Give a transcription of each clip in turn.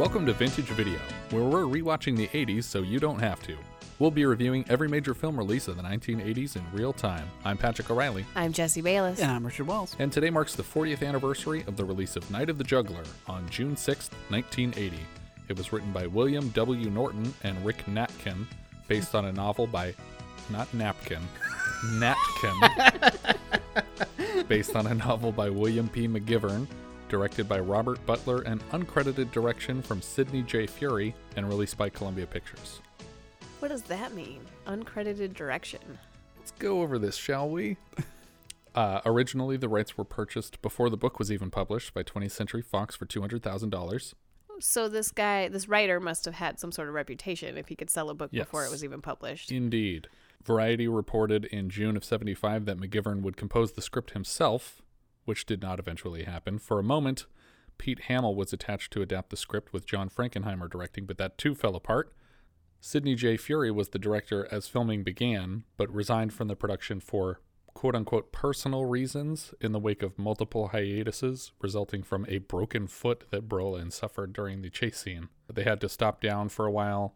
Welcome to Vintage Video, where we're rewatching the 80s so you don't have to. We'll be reviewing every major film release of the 1980s in real time. I'm Patrick O'Reilly, I'm Jesse Bayless. And I'm Richard Wells. and today marks the 40th anniversary of the release of Night of the Juggler on June 6, 1980. It was written by William W. Norton and Rick Natkin, based on a novel by, not Napkin, Natkin, based on a novel by William P. McGivern, directed by Robert Butler, and uncredited direction from Sidney J. Furie, and released by Columbia Pictures. What does that mean? Uncredited direction. Let's go over this, shall we? Uh, originally, the rights were purchased before the book was even published by 20th Century Fox for $200,000. So this guy, this writer must have had some sort of reputation if he could sell a book Yes. before it was even published. Indeed. Variety reported in June of 75 that McGivern would compose the script himself, which did not eventually happen. For a moment, Pete Hamill was attached to adapt the script with John Frankenheimer directing, but that too fell apart. Sidney J. Furie was the director as filming began, but resigned from the production for quote unquote personal reasons in the wake of multiple hiatuses resulting from a broken foot that Brolin suffered during the chase scene. They had to stop down for a while,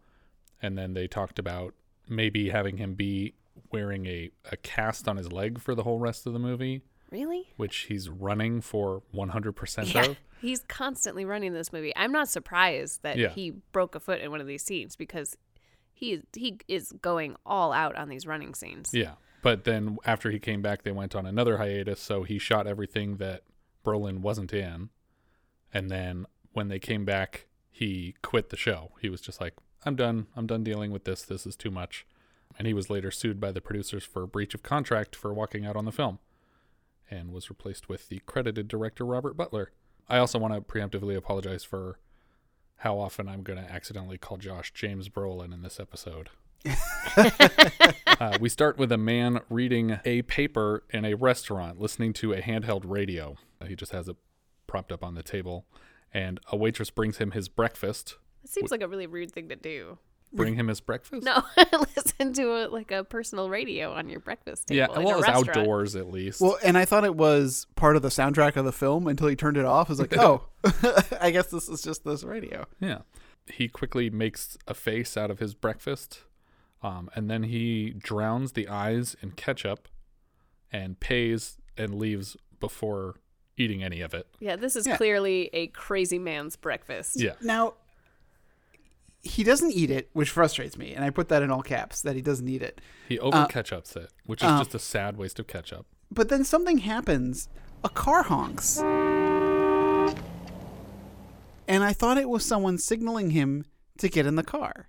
and then they talked about maybe having him be wearing a, a cast on his leg for the whole rest of the movie, Really? which he's running for 100% Yeah. of. He's constantly running this movie. I'm not surprised that Yeah. he broke a foot in one of these scenes because he he is going all out on these running scenes. Yeah. But then after he came back, they went on another hiatus. So he shot everything that Brolin wasn't in. And then when they came back, he quit the show. He was just like, I'm done. I'm done dealing with this. This is too much. And he was later sued by the producers for breach of contract for walking out on the film and was replaced with the credited director Robert Butler. I also want to preemptively apologize for how often I'm going to accidentally call Josh James Brolin in this episode. Uh, we start with a man reading a paper in a restaurant, listening to a handheld radio. Uh, he just has it propped up on the table, and a waitress brings him his breakfast. It seems like a really rude thing to do. Bring him his breakfast? No, listen to a, like a personal radio on your breakfast table. Yeah, in well, a it's restaurant. outdoors at least. Well, and I thought it was part of the soundtrack of the film until he turned it off. I was like, oh, I guess this is just this radio. Yeah. He quickly makes a face out of his breakfast, um, and then he drowns the eyes in ketchup and pays and leaves before eating any of it. Yeah, this is Yeah. clearly a crazy man's breakfast. Yeah. Now, he doesn't eat it, which frustrates me. And I put that in all caps that he doesn't eat it. He over ketchups it, which is uh, just a sad waste of ketchup. But then something happens. A car honks. And I thought it was someone signaling him to get in the car.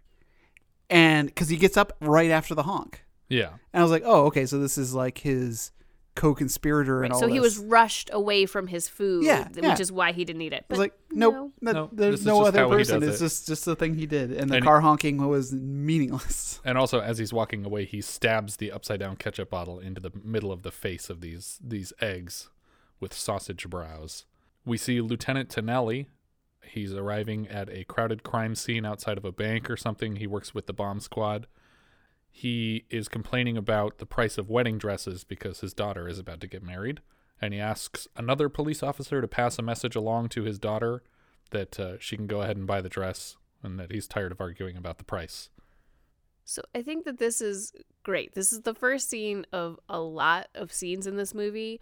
And because he gets up right after the honk. Yeah. And I was like, oh, okay, so this is like his co conspirator and all that. So he was rushed away from his food, Yeah, which yeah. is why he didn't eat it. But like, nope, no. No, there's no other person. It's it. just just the thing he did, and the And- car honking was meaningless. And also, as he's walking away, he stabs the upside down ketchup bottle into the middle of the face of these these eggs with sausage brows. We see Lieutenant Tonelli. He's arriving at a crowded crime scene outside of a bank or something. He works with the bomb squad. He is complaining about the price of wedding dresses because his daughter is about to get married. And he asks another police officer to pass a message along to his daughter that uh, she can go ahead and buy the dress and that he's tired of arguing about the price. So I think that this is great. This is the first scene of a lot of scenes in this movie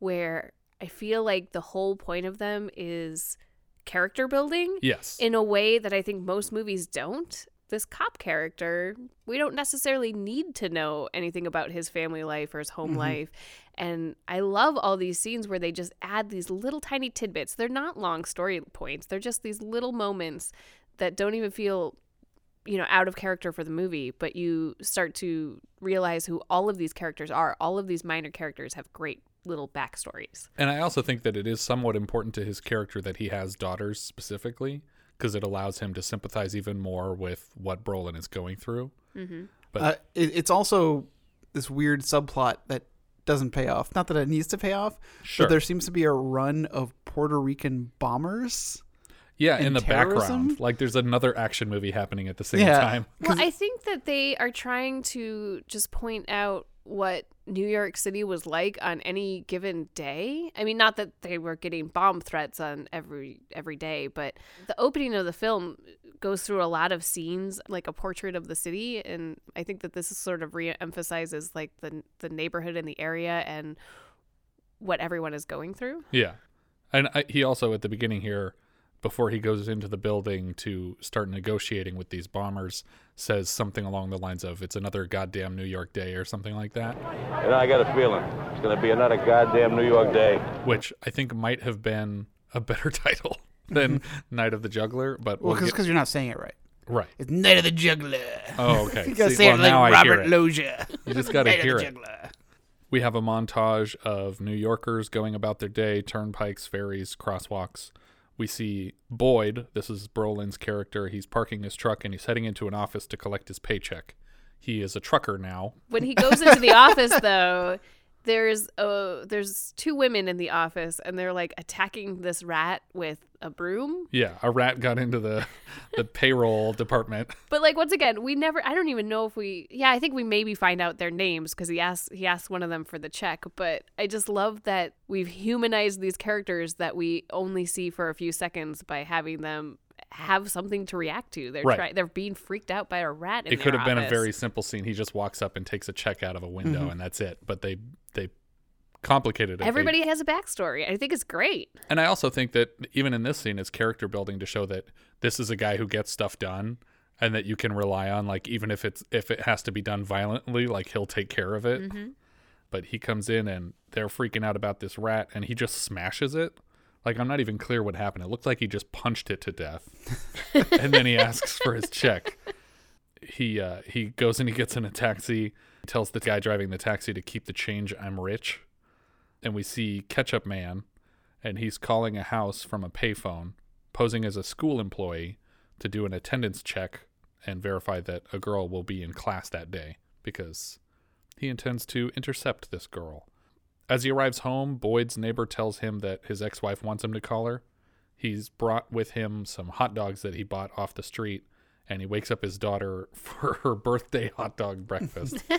where I feel like the whole point of them is character building Yes. in a way that I think most movies don't. This cop character, we don't necessarily need to know anything about his family life or his home mm-hmm. life. And I love all these scenes where they just add these little tiny tidbits. They're not long story points, they're just these little moments that don't even feel you know out of character for the movie but you start to realize who all of these characters are. All of these minor characters have great little backstories. And I also think that it is somewhat important to his character that he has daughters specifically, because it allows him to sympathize even more with what Brolin is going through. But- uh, it, it's also this weird subplot that doesn't pay off. Not that it needs to pay off, Sure. but there seems to be a run of Puerto Rican bombers. Yeah, in the terrorism? background, like there's another action movie happening at the same Yeah. time. Well, I think that they are trying to just point out what New York City was like on any given day. I mean, not that they were getting bomb threats on every every day, but the opening of the film goes through a lot of scenes like a portrait of the city and I think that this sort of re-emphasizes like the the neighborhood and the area and what everyone is going through. Yeah, and I, he also at the beginning here, before he goes into the building to start negotiating with these bombers, says something along the lines of "It's another goddamn New York day" or something like that, You know, I got a feeling it's going to be another goddamn New York day. which I think might have been a better title than mm-hmm. Night of the Juggler. But Well, we'll because get- you're not saying it right. right. It's Night of the Juggler. Oh, okay. You gotta See, say well, it like now I hear Robert it. Loggia. You just got to Night hear it. Juggler. We have a montage of New Yorkers going about their day, turnpikes, ferries, crosswalks. We see Boyd, this is Brolin's character. He's parking his truck and he's heading into an office to collect his paycheck. He is a trucker now. When he goes into the office, though, there's uh there's two women in the office, and they're like attacking this rat with a broom. Yeah, a rat got into the the payroll department. But like once again, we never. I don't even know if we. Yeah, I think we maybe find out their names because he asked he asked one of them for the check. But I just love that we've humanized these characters that we only see for a few seconds by having them have something to react to. They're Right. try, they're being freaked out by a rat. In It could their have been a very simple scene. He just walks up and takes a check out of a window Mm-hmm. and that's it. But they they complicated it. They- Everybody has a backstory. I think it's great. And I also think that even in this scene, it's character building to show that this is a guy who gets stuff done and that you can rely on. Like even if it's if it has to be done violently, like he'll take care of it. But he comes in and they're freaking out about this rat, and he just smashes it. Like I'm not even clear what happened. It looked like he just punched it to death, and then he asks for his check. He uh, he goes and he gets in a taxi. Tells the guy driving the taxi to keep the change. I'm rich and we see Ketchup Man, and he's calling a house from a payphone, posing as a school employee to do an attendance check and verify that a girl will be in class that day because he intends to intercept this girl. As he arrives home, Boyd's neighbor tells him that his ex wife wants him to call her. He's brought with him some hot dogs that he bought off the street, and he wakes up his daughter for her birthday hot dog breakfast.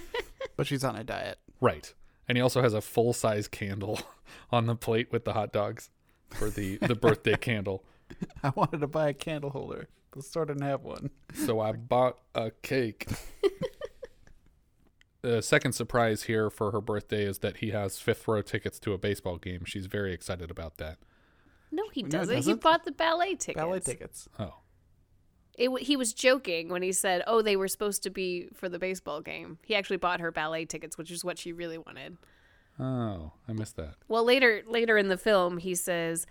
But she's on a diet. Right. And he also has a full size candle on the plate with the hot dogs for the, the birthday candle. I wanted to buy a candle holder, but still didn't have one. So I bought a cake. The second surprise here for her birthday is that he has fifth row tickets to a baseball game. She's very excited about that. No, he No, doesn't. He doesn't. bought the ballet tickets. Ballet tickets. Oh. It, he was joking when he said, "Oh, they were supposed to be for the baseball game." He actually bought her ballet tickets, which is what she really wanted. Oh, I missed that. Well, later later in the film, he says,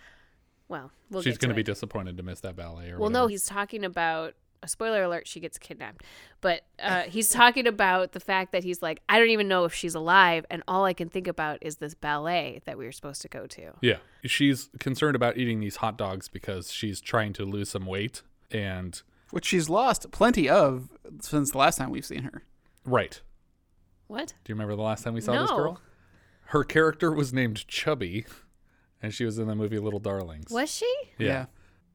"Well, we'll She's going to be it. disappointed to miss that ballet or Well, no, he's talking about a spoiler alert. She gets kidnapped, but uh, he's talking about the fact that he's like, I don't even know if she's alive, and all I can think about is this ballet that we were supposed to go to. Yeah. She's concerned about eating these hot dogs because she's trying to lose some weight and Which she's lost plenty of since the last time we've seen her. right. What? Do you remember the last time we saw this girl? Her character was named Chubby, and she was in the movie Little Darlings. Was she? Yeah. yeah.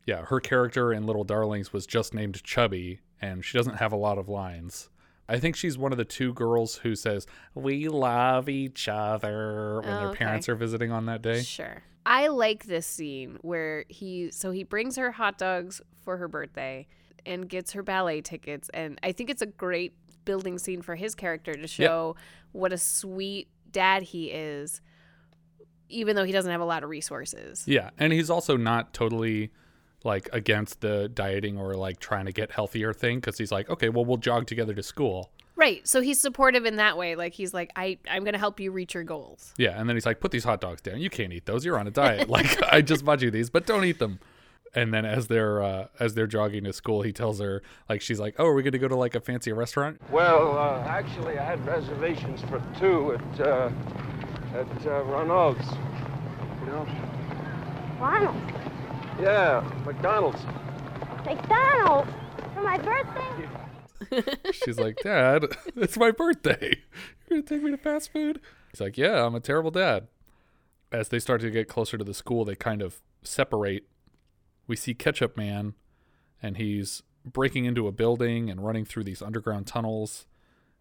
Her character in Little Darlings was just named Chubby, and she doesn't have a lot of lines. I think she's one of the two girls who says, We love each other when Oh, their okay. parents are visiting on that day. Sure. I like this scene where he so he brings her hot dogs for her birthday and gets her ballet tickets and I think it's a great building scene for his character to show what a sweet dad he is even though he doesn't have a lot of resources. Yeah, and he's also not totally like against the dieting or like trying to get healthier thing because he's like, okay, well, we'll jog together to school. Right. So he's supportive in that way. Like he's like, I, I'm gonna help you reach your goals. Yeah, and then he's like, put these hot dogs down. You can't eat those. You're on a diet. like I just bought you these, but don't eat them. And then as they're uh, as they're jogging to school, he tells her like she's like, oh, are we gonna go to like a fancy restaurant? Well, uh, actually, I had reservations for two at uh, at uh, Ronald's. You know? Ronald. Yeah, McDonald's. McDonald's for my birthday? She's like, Dad, it's my birthday. You're going to take me to fast food? He's like, Yeah, I'm a terrible dad. As they start to get closer to the school, they kind of separate. We see Ketchup Man, and he's breaking into a building and running through these underground tunnels.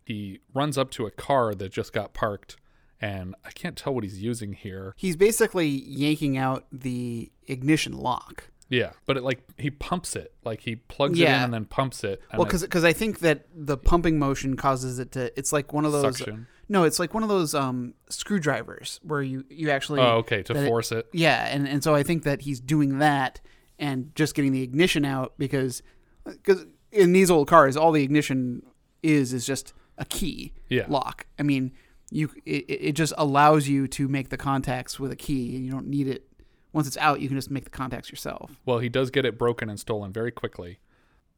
He runs up to a car that just got parked, and I can't tell what he's using here. He's basically yanking out the ignition lock. Yeah, but it like he pumps it, like he plugs it in and then pumps it. and Well, it- because I think that the pumping motion causes it to. It's like one of those. Suction. No, it's like one of those um, screwdrivers where you you actually. Oh, okay, to force it. Yeah, and and so I think that he's doing that and just getting the ignition out because because in these old cars all the ignition is is just a key Yeah. lock. I mean, you it, it just allows you to make the contacts with a key and you don't need it once it's out you can just make the contacts yourself. Well, he does get it broken and stolen very quickly.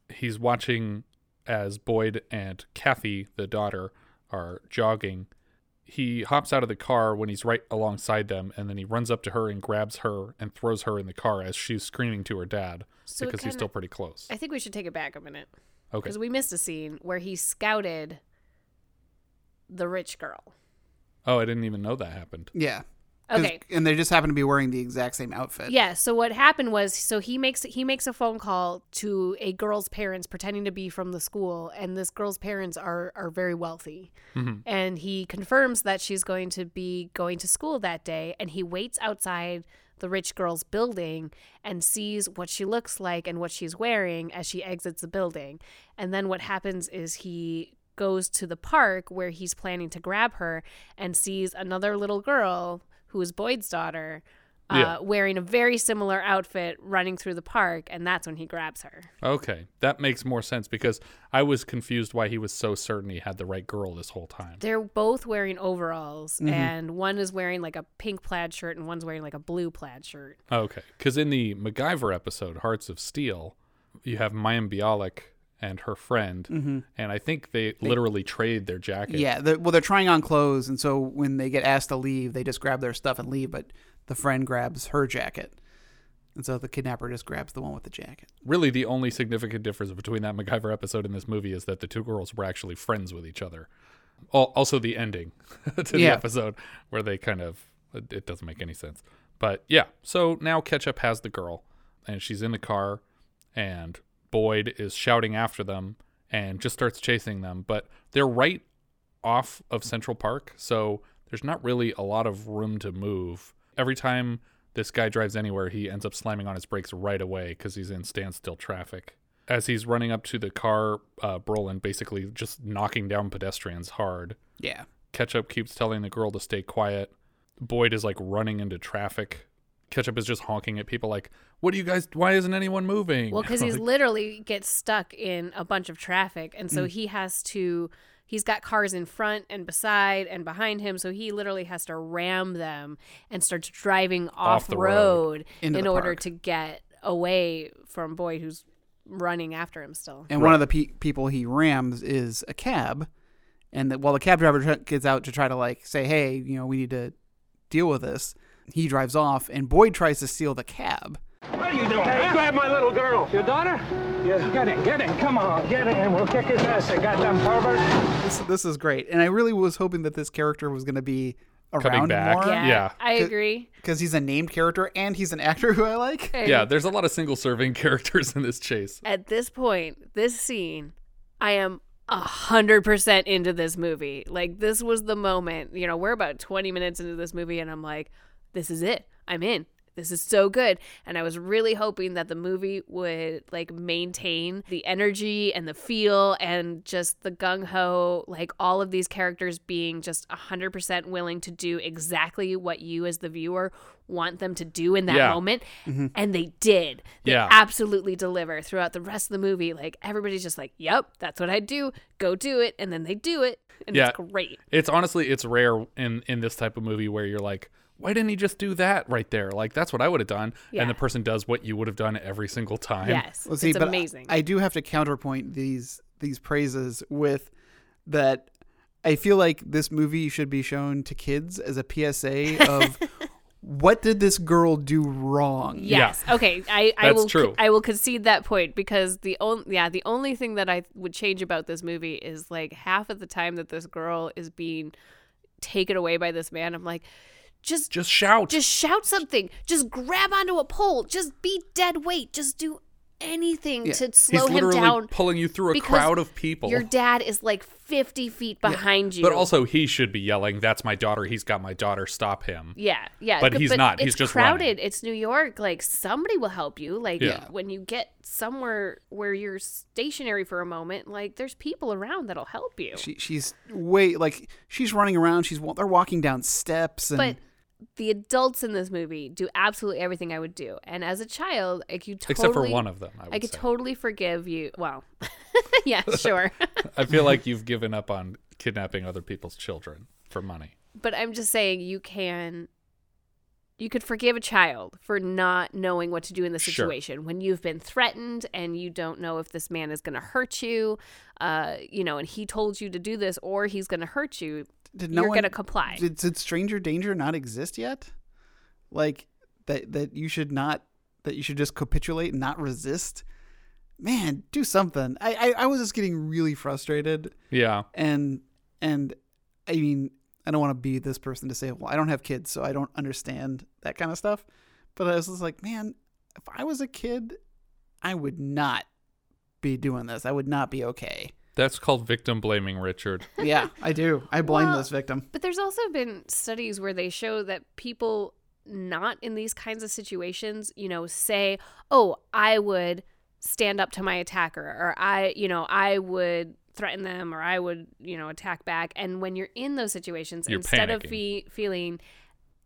He's watching as Boyd and Kathy, the daughter, are jogging. He hops out of the car when he's right alongside them, and then he runs up to her and grabs her and throws her in the car as she's screaming to her dad So because he's kinda- still pretty close. I think we should take it back a minute Okay. because we missed a scene where he scouted the rich girl. Oh, I didn't even know that happened. Yeah. Okay. And they just happen to be wearing the exact same outfit. Yeah. So what happened was, so he makes he makes a phone call to a girl's parents, pretending to be from the school, and this girl's parents are are very wealthy, mm-hmm. and he confirms that she's going to be going to school that day, and he waits outside the rich girl's building and sees what she looks like and what she's wearing as she exits the building, and then what happens is he goes to the park where he's planning to grab her and sees another little girl who is Boyd's daughter uh, Yeah. wearing a very similar outfit running through the park, and that's when he grabs her. Okay, that makes more sense because I was confused why he was so certain he had the right girl this whole time. They're both wearing overalls, and one is wearing like a pink plaid shirt, and one's wearing like a blue plaid shirt. Okay, because in the MacGyver episode, Hearts of Steel, you have Mayim Bialik and her friend, mm-hmm. and I think they, literally trade their jacket. Yeah, they're, well, they're trying on clothes, and so when they get asked to leave, they just grab their stuff and leave. But the friend grabs her jacket, and so the kidnapper just grabs the one with the jacket. Really, the only significant difference between that MacGyver episode and this movie is that the two girls were actually friends with each other. Also, the ending to the episode where they kind of it doesn't make any sense. But yeah, so now Ketchup has the girl, and she's in the car, and Boyd is shouting after them and just starts chasing them. But they're right off of Central Park, so there's not really a lot of room to move. Every time this guy drives anywhere, he ends up slamming on his brakes right away because he's in standstill traffic. As he's running up to the car, uh, Brolin basically just knocking down pedestrians hard. Yeah, Ketchup keeps telling the girl to stay quiet. Boyd is like running into traffic. Ketchup is just honking at people like, "What do you guys? Why isn't anyone moving?" Well, because he's Like, literally gets stuck in a bunch of traffic, and Mm. so he has to. He's got cars in front and beside and behind him, so he literally has to ram them and starts driving off, the road, road. In order park. to get away from Boyd, who's running after him still. and one of the pe- people he rams is a cab, and that while the cab driver tr- gets out to try to like say, "Hey, you know, we need to deal with this," he drives off, and Boyd tries to steal the cab. What are you doing? Hey, grab my little girl. Your daughter? Yeah. Get in, get in. Come on, get in. And we'll kick his ass, you goddamn pervert. This this is great, and I really was hoping that this character was going to be Coming around back. more. Yeah, Yeah. I C- agree. because he's a named character and he's an actor who I like. yeah, there's a lot of single serving characters in this chase. At this point, this scene, I am a hundred percent into this movie. Like this was the moment. You know, we're about twenty minutes into this movie, and I'm like, this is it. I'm in. This is so good. And I was really hoping that the movie would like maintain the energy and the feel and just the gung ho, like all of these characters being just 100% willing to do exactly what you as the viewer want them to do in that Yeah. moment. Mm-hmm. And they did. They Yeah. absolutely deliver throughout the rest of the movie. Like everybody's just like, yep, that's what I do. Go do it. And then they do it. And Yeah. it's great. It's honestly it's rare in in this type of movie where you're like, why didn't he just do that right there? Like that's what I would have done. Yeah. And the person does what you would have done every single time. Yes. Well, see, it's but amazing. I, I do have to counterpoint these these praises with that. I feel like this movie should be shown to kids as a PSA of what did this girl do wrong? Yes. Okay. I, I That's will true. I will concede that point because the only yeah the only thing that I would change about this movie is like half of the time that this girl is being taken away by this man. I'm like, just Just shout. just shout something. Just grab onto a pole. Just be dead weight. Just do anything Yeah. to He's slow him down. pulling you through a crowd of people. Your dad is like 50 feet behind you. But also, he should be yelling, "That's my daughter! He's got my daughter! Stop him!" Yeah, yeah. But he's not. He's just crowded. running. It's New York. Like somebody will help you. Like Yeah. when you get somewhere where you're stationary for a moment, like there's people around that'll help you. She, she's way like she's running around. She's they're walking down steps and but the adults in this movie do absolutely everything I would do. And as a child, like you totally Except for one of them, I would I could say. totally forgive you. Well, yeah, sure. I feel like you've given up on kidnapping other people's children for money. but I'm just saying you can you could forgive a child for not knowing what to do in the Sure. situation when you've been threatened and you don't know if this man is going to hurt you uh you know and he told you to do this or he's going to hurt you did no you're one- going to comply Did, did stranger danger not exist yet? Like that that you should not that you should just capitulate and not resist. Man, do something. I I, I was just getting really frustrated Yeah, and and I mean I don't want to be this person to say, well, I don't have kids, so I don't understand that kind of stuff. But I was just like, man, if I was a kid, I would not be doing this. I would not be okay. That's called victim blaming, Richard. Yeah, I do. I blame Well, this victim. But there's also been studies where they show that people not in these kinds of situations, you know, say, "Oh, I would stand up to my attacker," or "I, you know, I would threaten them," or "I would, you know, attack back." And when you're in those situations, You're instead of fe- feeling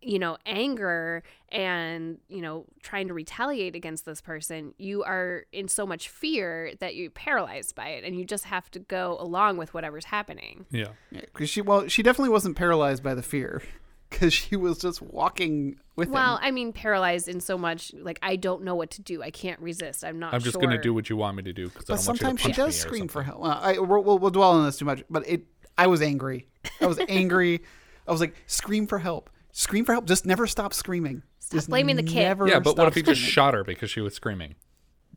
you know anger and you know trying to retaliate against this person you are in so much fear that you're paralyzed by it and you just have to go along with whatever's happening Yeah, Because she, well, she definitely wasn't paralyzed by the fear, because she was just walking with Well, him. I mean, paralyzed in so much like I don't know what to do. I can't resist. I'm not. I'm just sure. gonna do what you want me to do because I But don't want you to sometimes she does scream for help. Well, I, we'll, we'll, we'll dwell on this too much, but it. I was angry. I was angry. I was like, scream for help. Scream for help. Just never stop screaming. Stop Just blaming the kid. never Yeah, but what if he just screaming. shot her because she was screaming?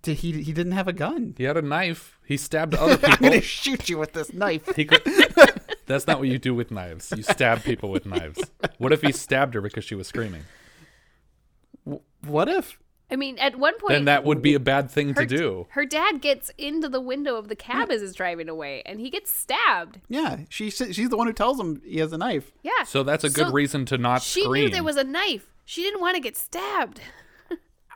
Did he? He didn't have a gun. He had a knife. He stabbed other people. I'm people. gonna shoot you with this knife. He could. That's not what you do with knives. You stab people with knives. What if he stabbed her because she was screaming? What if? I mean, at one point, Then that would be a bad thing her, to do. Her dad gets into the window of the cab as it's driving away, and he gets stabbed. Yeah, she she's the one who tells him he has a knife. Yeah. So that's a good So reason to not She scream. knew there was a knife. She didn't want to get stabbed.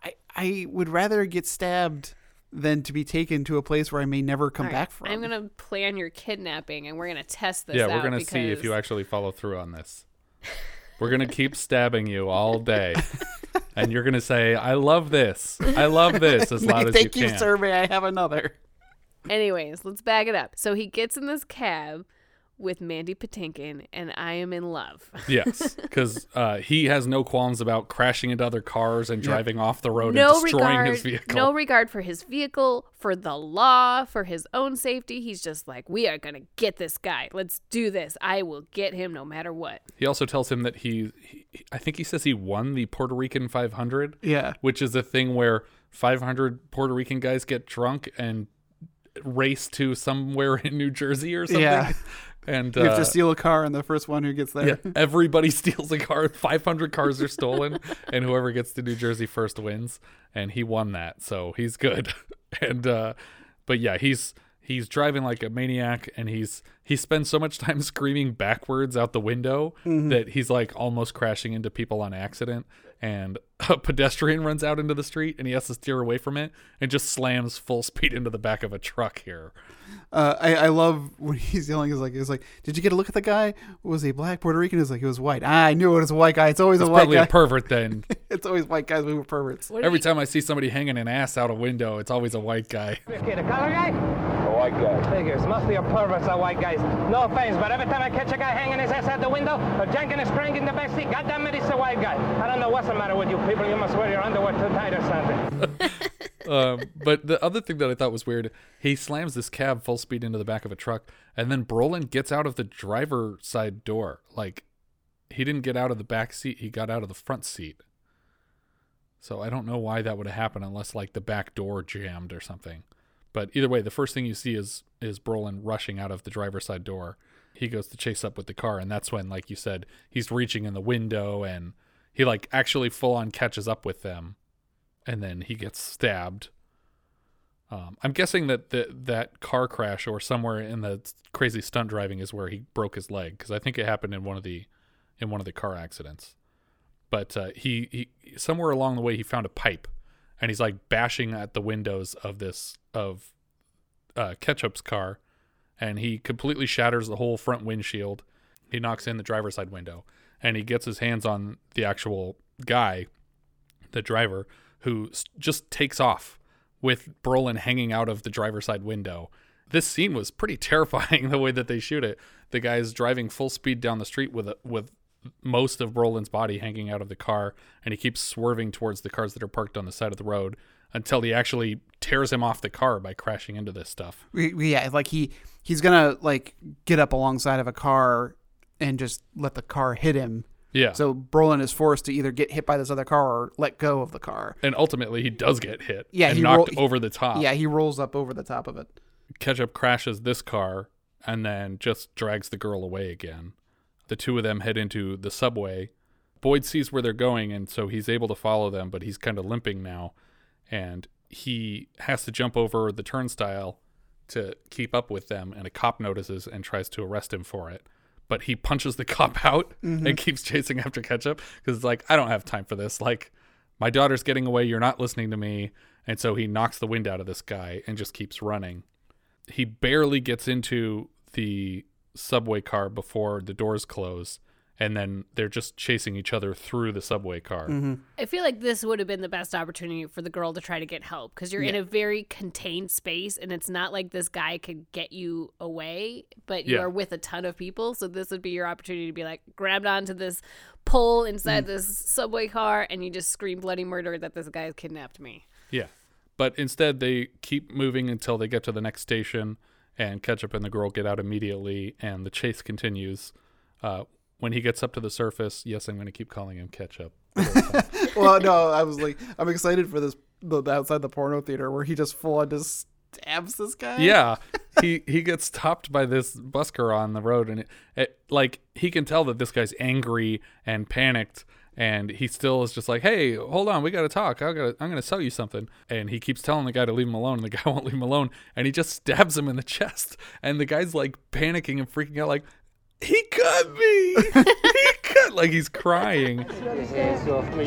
I I would rather get stabbed than to be taken to a place where I may never come All right, back from. I'm gonna plan your kidnapping, and we're gonna test this. yeah, we're gonna see if you actually follow through on this. We're gonna keep stabbing you all day, and you're gonna say, "I love this. I love this" as loud as you you, can. sir. survey. I have another? Anyways, let's back it up. So he gets in this cab with Mandy Patinkin, and I am in love. Yes, because uh, he has no qualms about crashing into other cars and driving off the road no and destroying regard, his vehicle. no regard for his vehicle, for the law, for his own safety. He's just like, we are gonna get this guy. Let's do this. I will get him no matter what. He also tells him that he, he, I think he says he won the Puerto Rican 500. Yeah. Which is a thing where 500 Puerto Rican guys get drunk and race to somewhere in New Jersey or something. Yeah. And You have uh, to steal a car, and the first one who gets there. yeah, everybody steals a car. 500 cars are stolen, and whoever gets to New Jersey first wins. And he won that, so he's good. And uh, but yeah, he's he's driving like a maniac, and he's he spends so much time screaming backwards out the window Mhm. that he's like almost crashing into people on accident. And a pedestrian runs out into the street, and he has to steer away from it, and just slams full speed into the back of a truck here. Uh, I, I love when he's yelling. He's like, he's like, did you get a look at the guy? Was he black, Puerto Rican? He's like, he was white. Ah, I knew it was a white guy. It's always It's a white probably guy. a pervert then. it's always white guys. We were perverts. Every time I see somebody hanging an ass out a window, it's always a white guy. Okay, the color guy? A white guy. Figures. Mostly a perverts are white guys. No offense, but every time I catch a guy hanging his ass out the window or janking his crank in the back seat, goddamn it, he's a white guy. I don't know what's the matter with you people. You must wear your underwear too tight or something. um, but the other thing that I thought was weird, he slams this cab full speed into the back of a truck, and then Brolin gets out of the driver side door. Like he didn't get out of the back seat, he got out of the front seat. So I don't know why that would have happened unless like the back door jammed or something. But either way, the first thing you see is is Brolin rushing out of the driver's side door. He goes to chase up with the car, and that's when, like you said, he's reaching in the window and he like actually full on catches up with them, and then he gets stabbed. Um, I'm guessing that the, that car crash or somewhere in the crazy stunt driving is where he broke his leg because I think it happened in one of the in one of the car accidents. But uh, he, he somewhere along the way he found a pipe, and he's like bashing at the windows of this of uh, Ketchup's car, and he completely shatters the whole front windshield. He knocks in the driver's side window, and he gets his hands on the actual guy, the driver, who just takes off with Brolin hanging out of the driver's side window. This scene was pretty terrifying the way that they shoot it. The guy's driving full speed down the street with a, with most of Brolin's body hanging out of the car, and he keeps swerving towards the cars that are parked on the side of the road until he actually tears him off the car by crashing into this stuff. Yeah, like he he's gonna like get up alongside of a car and just let the car hit him. Yeah. So Brolin is forced to either get hit by this other car or let go of the car. and ultimately, he does get hit. Yeah, and he knocked roll- over the top. Yeah, he rolls up over the top of it. Ketchup crashes this car and then just drags the girl away again. The two of them head into the subway. Boyd sees where they're going, and so he's able to follow them, but he's kind of limping now. And he has to jump over the turnstile to keep up with them, and a cop notices and tries to arrest him for it. But he punches the cop out and mm-hmm. keeps chasing after Ketchup because it's like, I don't have time for this. Like, my daughter's getting away. You're not listening to me. And so he knocks the wind out of this guy and just keeps running he barely gets into the subway car before the doors close and then they're just chasing each other through the subway car. I feel like this would have been the best opportunity for the girl to try to get help because you're in a very contained space and it's not like this guy could get you away, but you Yeah. are with a ton of people. So this would be your opportunity to be like grabbed onto this pole inside this subway car and you just scream bloody murder that this guy has kidnapped me. Yeah. But instead they keep moving until they get to the next station and Ketchup and the girl get out immediately and the chase continues. Uh, when he gets up to the surface, yes, I'm going to keep calling him Ketchup. well, no, I was like, I'm excited for this the, the outside the porno theater where he just full on just stabs this guy. Yeah, he he gets stopped by this busker on the road, and it, it like he can tell that this guy's angry and panicked, and he still is just like, "Hey, hold on, we got to talk. I got I'm gonna sell you something." And he keeps telling the guy to leave him alone, and the guy won't leave him alone, and he just stabs him in the chest, and the guy's like panicking and freaking out, like. He cut me. he cut like he's crying. He cut me.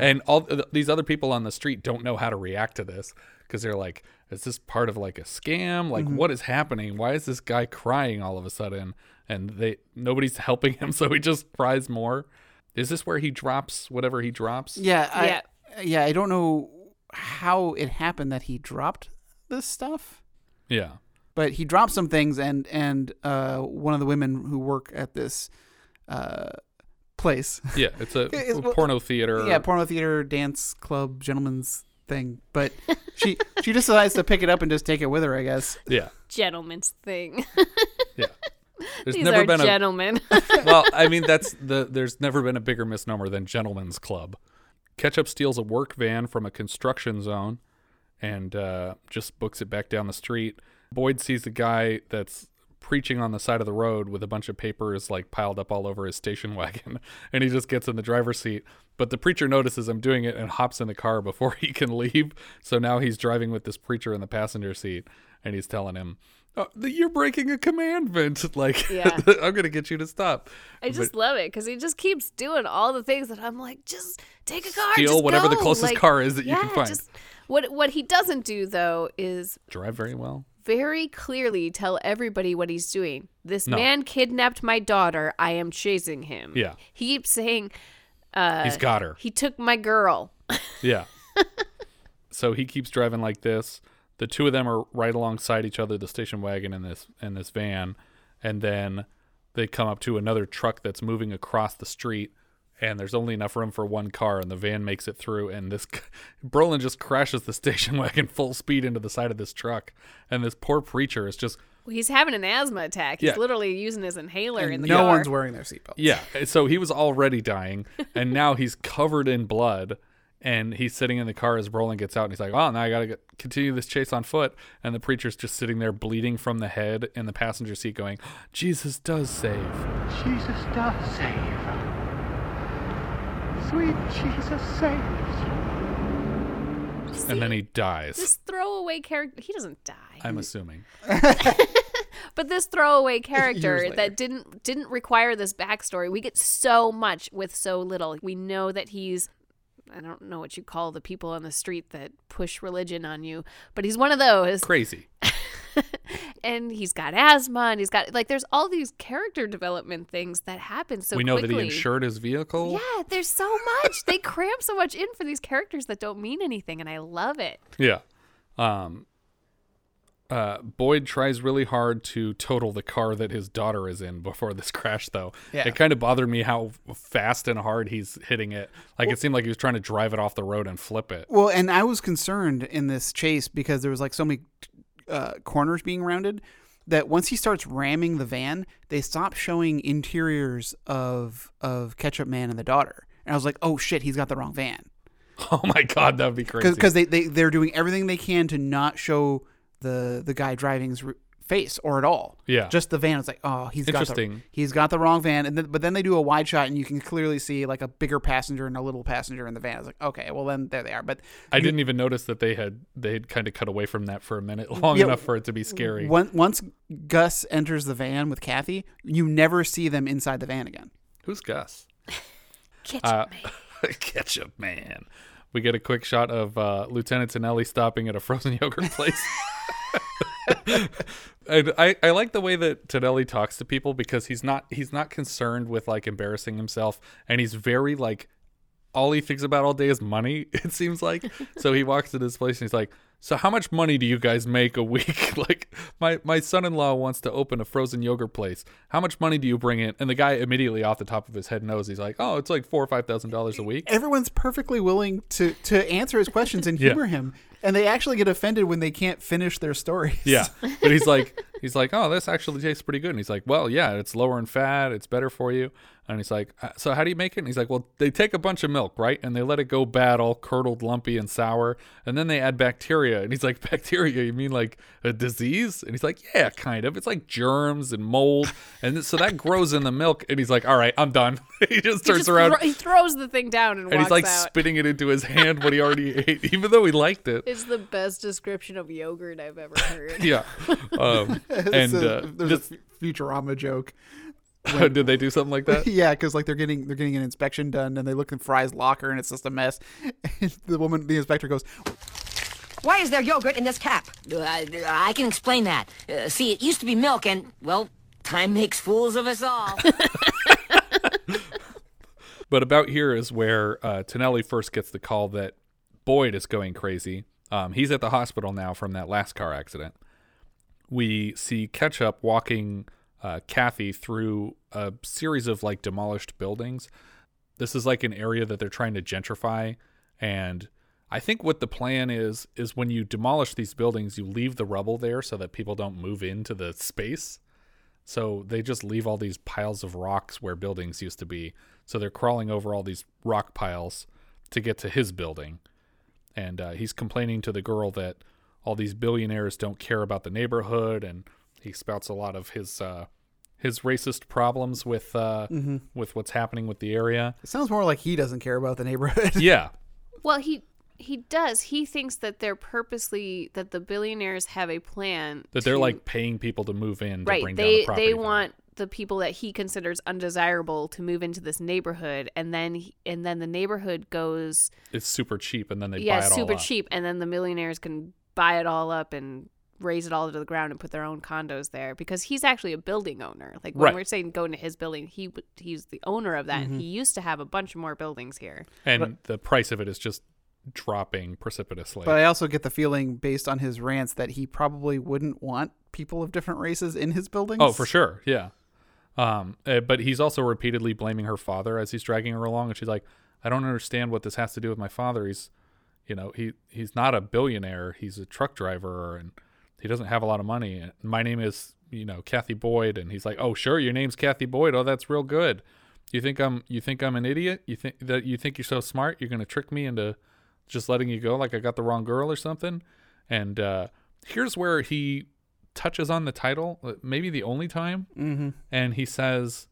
and all these other people on the street don't know how to react to this because they're like is this part of like a scam like mm-hmm. what is happening why is this guy crying all of a sudden and they nobody's helping him so he just cries more is this where he drops whatever he drops Yeah, I, Yeah. Yeah. I don't know how it happened that he dropped this stuff, yeah but he dropped some things, and and uh, one of the women who work at this uh, place, yeah it's a, It's- a porno theater yeah, porno theater, dance club, gentleman's thing, but she she just decides to pick it up and just take it with her, I guess. yeah Gentleman's thing. yeah there's These never are been a gentlemen. well, I mean, that's the. There's never been a bigger misnomer than Gentleman's Club. Ketchup steals a work van from a construction zone, and uh, just books it back down the street. Boyd sees the guy that's preaching on the side of the road with a bunch of papers like piled up all over his station wagon, and he just gets in the driver's seat. But the preacher notices him doing it and hops in the car before he can leave. So now he's driving with this preacher in the passenger seat, and he's telling him. Oh, that you're breaking a commandment. Like, Yeah. I'm gonna get you to stop. I just love it because he just keeps doing all the things that I'm like, just take a car, Steal whatever the closest Like, car is that you can find. Just, what what he doesn't do though is Drive very well. very clearly tell everybody what he's doing. This No. man kidnapped my daughter. I am chasing him. Yeah. He keeps saying Uh, He's got her. he took my girl. Yeah. so he keeps driving like this. The two of them are right alongside each other, the station wagon and this and this van, and then they come up to another truck that's moving across the street, and there's only enough room for one car, and the van makes it through, and this Brolin just crashes the station wagon full speed into the side of this truck, and this poor preacher is just Well, he's having an asthma attack. He's Yeah. literally using his inhaler in the no car. No one's wearing their seatbelt. Yeah. So he was already dying, and now he's covered in blood, and he's sitting in the car as Brolin gets out, and he's like, "Oh, now I gotta get, continue this chase on foot." And the preacher's just sitting there, bleeding from the head in the passenger seat, going, "Jesus does save." Jesus does save. Sweet Jesus saves. And then he dies. This throwaway character, he doesn't die. I'm assuming. But this throwaway character that didn't didn't require this backstory, we get so much with so little. We know that he's I don't know what you call the people on the street that push religion on you, but he's one of those. Crazy. And he's got asthma and he's got like there's all these character development things that happen so we know quickly. that he insured his vehicle. Yeah, there's so much. they cram so much in for these characters that don't mean anything and I love it. Yeah. Um uh, Boyd tries really hard to total the car that his daughter is in before this crash, though. Yeah. It kind of bothered me how fast and hard he's hitting it. Like it seemed like he was trying to drive it off the road and flip it. Well, and I was concerned in this chase because there was like so many uh, corners being rounded that once he starts ramming the van, they stop showing interiors of of Ketchup Man and the daughter. And I was like, oh shit, he's got the wrong van. Oh my god, that would be crazy. Because they, they they're doing everything they can to not show the the guy driving's r- face or at all. Yeah. just the van. It's like, oh, he's got the, Interesting. he's got the wrong van. And then, but then they do a wide shot, and you can clearly see like a bigger passenger and a little passenger in the van. It's like, okay, well then there they are. But I you- didn't even notice that they had they had kind of cut away from that for a minute long Yeah, enough for it to be scary. Once, once Gus enters the van with Kathy, you never see them inside the van again. Who's Gus? Ketchup Uh, man. Ketchup man. We get a quick shot of uh, Lieutenant Tonelli stopping at a frozen yogurt place. and I, I like the way that Tonelli talks to people because he's not he's not concerned with like embarrassing himself and he's very like all he thinks about all day is money, it seems like. so he walks to this place and he's like, So how much money do you guys make a week? like my, my son in law wants to open a frozen yogurt place. How much money do you bring in? And the guy immediately off the top of his head knows he's like, Oh, it's like four or five thousand dollars a week. Everyone's perfectly willing to to answer his questions and Yeah. humor him, and they actually get offended when they can't finish their stories. Yeah. But he's like he's like, "Oh, this actually tastes pretty good." And he's like, "Well, yeah, it's lower in fat, it's better for you." And he's like, "Uh, "So how do you make it?" And he's like, "Well, they take a bunch of milk, right? And they let it go bad, all curdled, lumpy and sour, and then they add bacteria." And he's like, "Bacteria? You mean like a disease?" And he's like, "Yeah, kind of. It's like germs and mold." And so that grows in the milk. And he's like, "All right, I'm done." he just He turns just around thro- he throws the thing down and, and he's like out. spitting it into his hand what he already ate, even though he liked it. It's the best description of yogurt I've ever heard. Yeah. Um, and So, uh, there's this- a Futurama joke. did they do something like that? yeah, because like they're getting they're getting an inspection done, and they look in Fry's locker, and it's just a mess. And the woman, the inspector goes, Why is there yogurt in this cap? I, I can explain that. Uh, see, it used to be milk, and, well, time makes fools of us all. But about here is where uh, Tonelli first gets the call that Boyd is going crazy. Um, he's at the hospital now from that last car accident. We see Ketchup walking uh, Kathy through a series of like demolished buildings. This is like an area that they're trying to gentrify, and I think what the plan is is when you demolish these buildings, you leave the rubble there so that people don't move into the space. So they just leave all these piles of rocks where buildings used to be. So they're crawling over all these rock piles to get to his building. And uh, he's complaining to the girl that all these billionaires don't care about the neighborhood, and he spouts a lot of his uh, his racist problems with uh, Mhm. with what's happening with the area. "It sounds more like he doesn't care about the neighborhood." yeah, Well, he he does. He thinks that they're purposely that the billionaires have a plan that they're like paying people to move in to right. bring They down the property. they value. want the people that he considers undesirable to move into this neighborhood, and then and then the neighborhood goes it's super cheap, and then they yeah buy it super all up. cheap, and then the millionaires can buy it all up and raise it all to the ground and put their own condos there because he's actually a building owner. Like when Right. we're saying go into his building, he w- he's the owner of that. Mhm. and He used to have a bunch more buildings here. and the price of it is just dropping precipitously. But I also get the feeling, based on his rants, that he probably wouldn't want people of different races in his buildings. Oh, for sure. Yeah. Um, uh, but he's also repeatedly blaming her father as he's dragging her along, and she's like, "I don't understand what this has to do with my father. He's, you know, he he's not a billionaire. He's a truck driver, and he doesn't have a lot of money. And my name is, you know, Kathy Boyd." And he's like, "Oh, sure, your name's Kathy Boyd. Oh, that's real good. You think I'm you think I'm an idiot? You think that you think you're so smart? You're gonna trick me into just letting you go like I got the wrong girl or something?" And uh, here's where he touches on the title, uh, maybe the only time, mm-hmm. and he says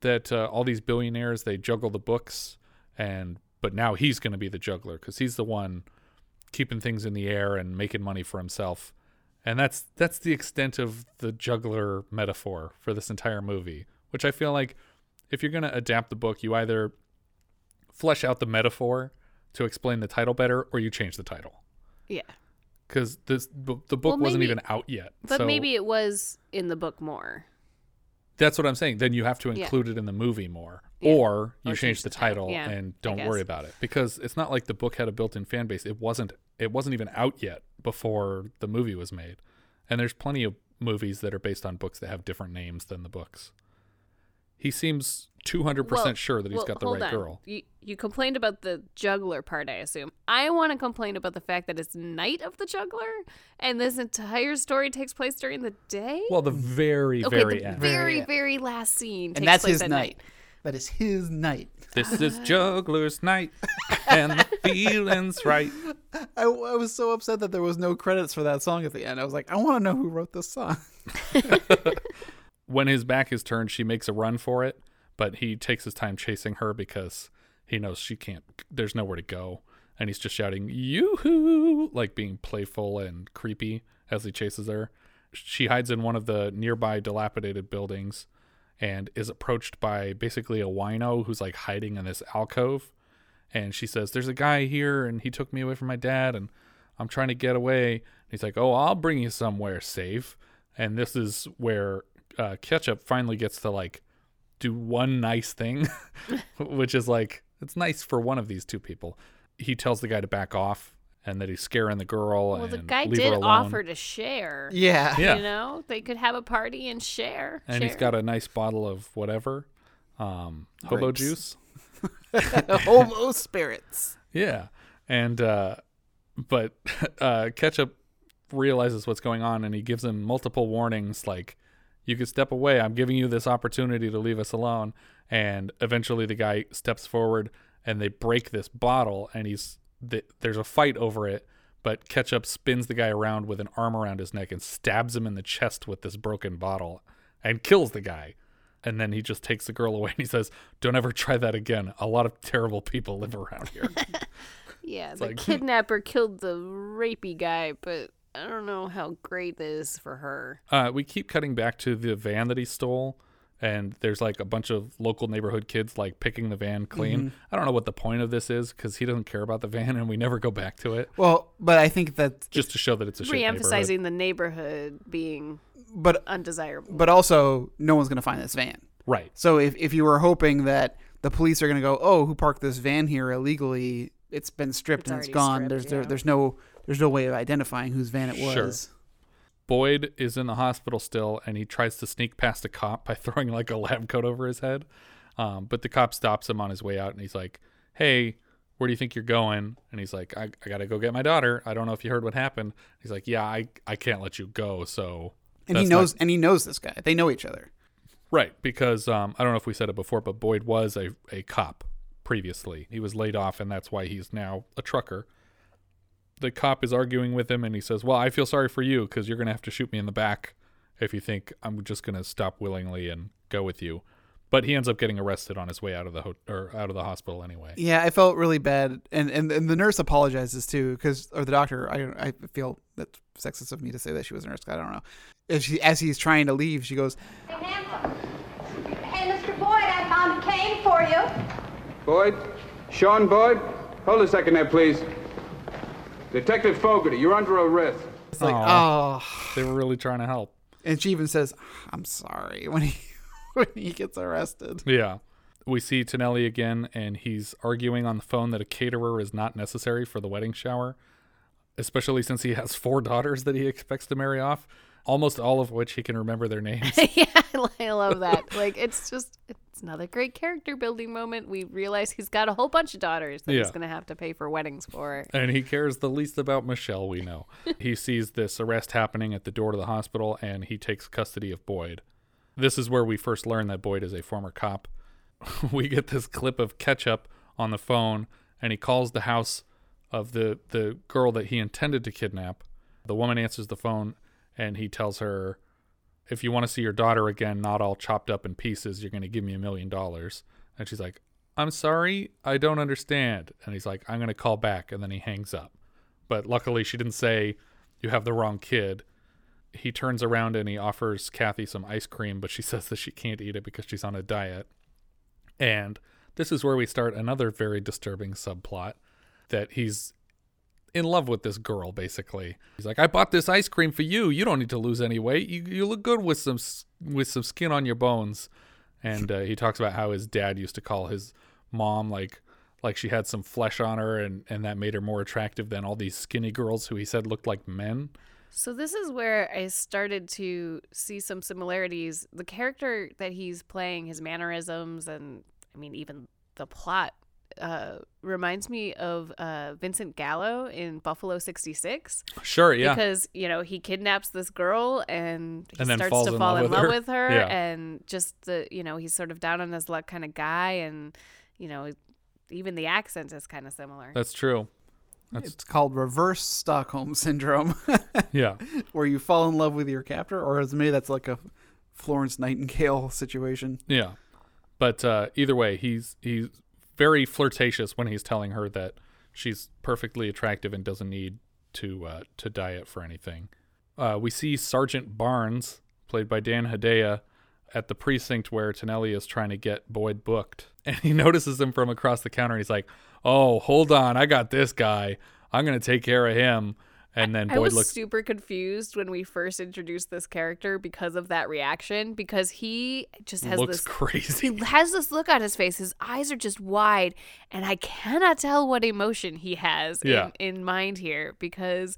that uh, all these billionaires they juggle the books, and but now he's going to be the juggler because he's the one keeping things in the air and making money for himself, and that's that's the extent of the juggler metaphor for this entire movie, which I feel like if you're going to adapt the book, you either flesh out the metaphor to explain the title better, or you change the title Yeah. because this the book Well, wasn't even out yet. But so maybe it was in the book more. That's what I'm saying. Then you have to Yeah. include it in the movie more, Yeah. or you Or change the title Yeah, and don't worry about it because it's not like the book had a built-in fan base. It wasn't. It wasn't even out yet before the movie was made, and there's plenty of movies that are based on books that have different names than the books. He seems 200% Well- sure that he's well, got the hold right on. girl. You, you complained about the juggler part, I assume. I want to complain about the fact that it's night of the juggler, and this entire story takes place during the day. Well, the very, very okay, very the end. very, very last scene takes and that's place his at night. That is his night. This is Juggler's Night, and the feeling's right. I, I was so upset that there was no credits for that song at the end. I was like, I want to know who wrote this song. when his back is turned, she makes a run for it, but he takes his time chasing her because he knows she can't. There's nowhere to go, and he's just shouting "yoo-hoo," like being playful and creepy as he chases her. She hides in one of the nearby dilapidated buildings, and is approached by basically a wino who's like hiding in this alcove. And she says, "There's a guy here, and he took me away from my dad, and I'm trying to get away." And he's like, "Oh, I'll bring you somewhere safe." And this is where uh, Ketchup finally gets to like do one nice thing, which is like it's nice for one of these two people. He tells the guy to back off and that he's scaring the girl. Well, and the guy leave did offer to share. Yeah. Yeah. You know, they could have a party and share. and he's got a nice bottle of whatever, um, hobo Grapes. juice. Homo spirits. Yeah. And uh but uh Ketchup realizes what's going on and he gives him multiple warnings like you could step away. I'm giving you this opportunity to leave us alone. And eventually the guy steps forward and they break this bottle and he's th- there's a fight over it, but Ketchup spins the guy around with an arm around his neck and stabs him in the chest with this broken bottle and kills the guy. And then he just takes the girl away and he says, Don't ever try that again. A lot of terrible people live around here. Yeah, It's the like- kidnapper killed the rapey guy, but I don't know how great this is for her. Uh, we keep cutting back to the van that he stole, and there's like a bunch of local neighborhood kids like picking the van clean. Mhm. I don't know what the point of this is because he doesn't care about the van, and we never go back to it. Well, but I think that Just to show that it's a shit neighborhood. Re-emphasizing the neighborhood being but undesirable. but also no one's going to find this van. Right. So if if you were hoping that the police are going to go, "Oh, who parked this van here illegally? It's been stripped It's and it's gone." stripped, there's there, there's no there's no way of identifying whose van it Sure. was. Boyd is in the hospital still, and he tries to sneak past a cop by throwing like a lab coat over his head. Um, but the cop stops him on his way out, and he's like, "Hey, where do you think you're going?" And he's like, "I, I gotta go get my daughter. I don't know if you heard what happened." He's like, "Yeah, I, I can't let you go." So And he that's not- knows and he knows this guy. They know each other. Right, because um, I don't know if we said it before, but Boyd was a, a cop previously. He was laid off, and that's why he's now a trucker. The cop is arguing with him, and he says, Well, I feel sorry for you because you're going to have to shoot me in the back if you think I'm just going to stop willingly and go with you. But he ends up getting arrested on his way out of the ho- or out of the hospital anyway. Yeah, I felt really bad, and and, and the nurse apologizes too, because or the doctor. I I feel that's sexist of me to say that she was a nurse. I don't know. As she as he's trying to leave, she goes, Hey, "Hey, Mr. Boyd, I found a cane for you. Boyd? Sean Boyd? Hold a second there, please. Detective Fogarty, you're under arrest. "It's like Aw. oh." They were really trying to help. And she even says, "I'm sorry" when he when he gets arrested. Yeah. We see Tonelli again, and he's arguing on the phone that a caterer is not necessary for the wedding shower, especially since he has four daughters that he expects to marry off. Almost all of which he can remember their names. yeah, I love that. Like it's just it's another great character building moment. We realize he's got a whole bunch of daughters that Yeah. he's gonna have to pay for weddings for. and he cares the least about Michelle, we know. he sees this arrest happening at the door to the hospital and he takes custody of Boyd. This is where we first learn that Boyd is a former cop. we get this clip of Ketchup on the phone and he calls the house of the, the girl that he intended to kidnap. The woman answers the phone and he tells her, If you want to see your daughter again, not all chopped up in pieces, you're going to give me a million dollars. And she's like, I'm sorry, I don't understand. And he's like, I'm going to call back. And then he hangs up. But luckily, she didn't say, You have the wrong kid. He turns around and he offers Kathy some ice cream, but she says that she can't eat it because she's on a diet. And this is where we start another very disturbing subplot that he's in love with this girl basically. He's like, "I bought this ice cream for you. You don't need to lose any weight. You you look good with some with some skin on your bones." And uh, he talks about how his dad used to call his mom like like she had some flesh on her and and that made her more attractive than all these skinny girls who he said looked like men. So this is where I started to see some similarities. The character that he's playing, his mannerisms, and I mean even the plot, uh, reminds me of uh, Vincent Gallo in Buffalo '66. Sure, yeah. Because you know he kidnaps this girl and he And then starts falls to in fall love in with love her. with her, Yeah. and just the you know he's sort of down on his luck kind of guy, and you know even the accent is kind of similar. That's true. That's It's called reverse Stockholm syndrome. Yeah. Where you fall in love with your captor, or as maybe that's like a Florence Nightingale situation. Yeah. But uh, either way, he's he's very flirtatious when he's telling her that she's perfectly attractive and doesn't need to uh, to diet for anything. Uh, we see Sergeant Barnes, played by Dan Hedaya, at the precinct where Tonelli is trying to get Boyd booked, and he notices him from across the counter. And he's like, "Oh, hold on, I got this guy. I'm gonna take care of him." And then I Boyd was looks super confused when we first introduced this character because of that reaction because he just has Looks this crazy. He has this look on his face. His eyes are just wide and I cannot tell what emotion he has Yeah. in, in mind here because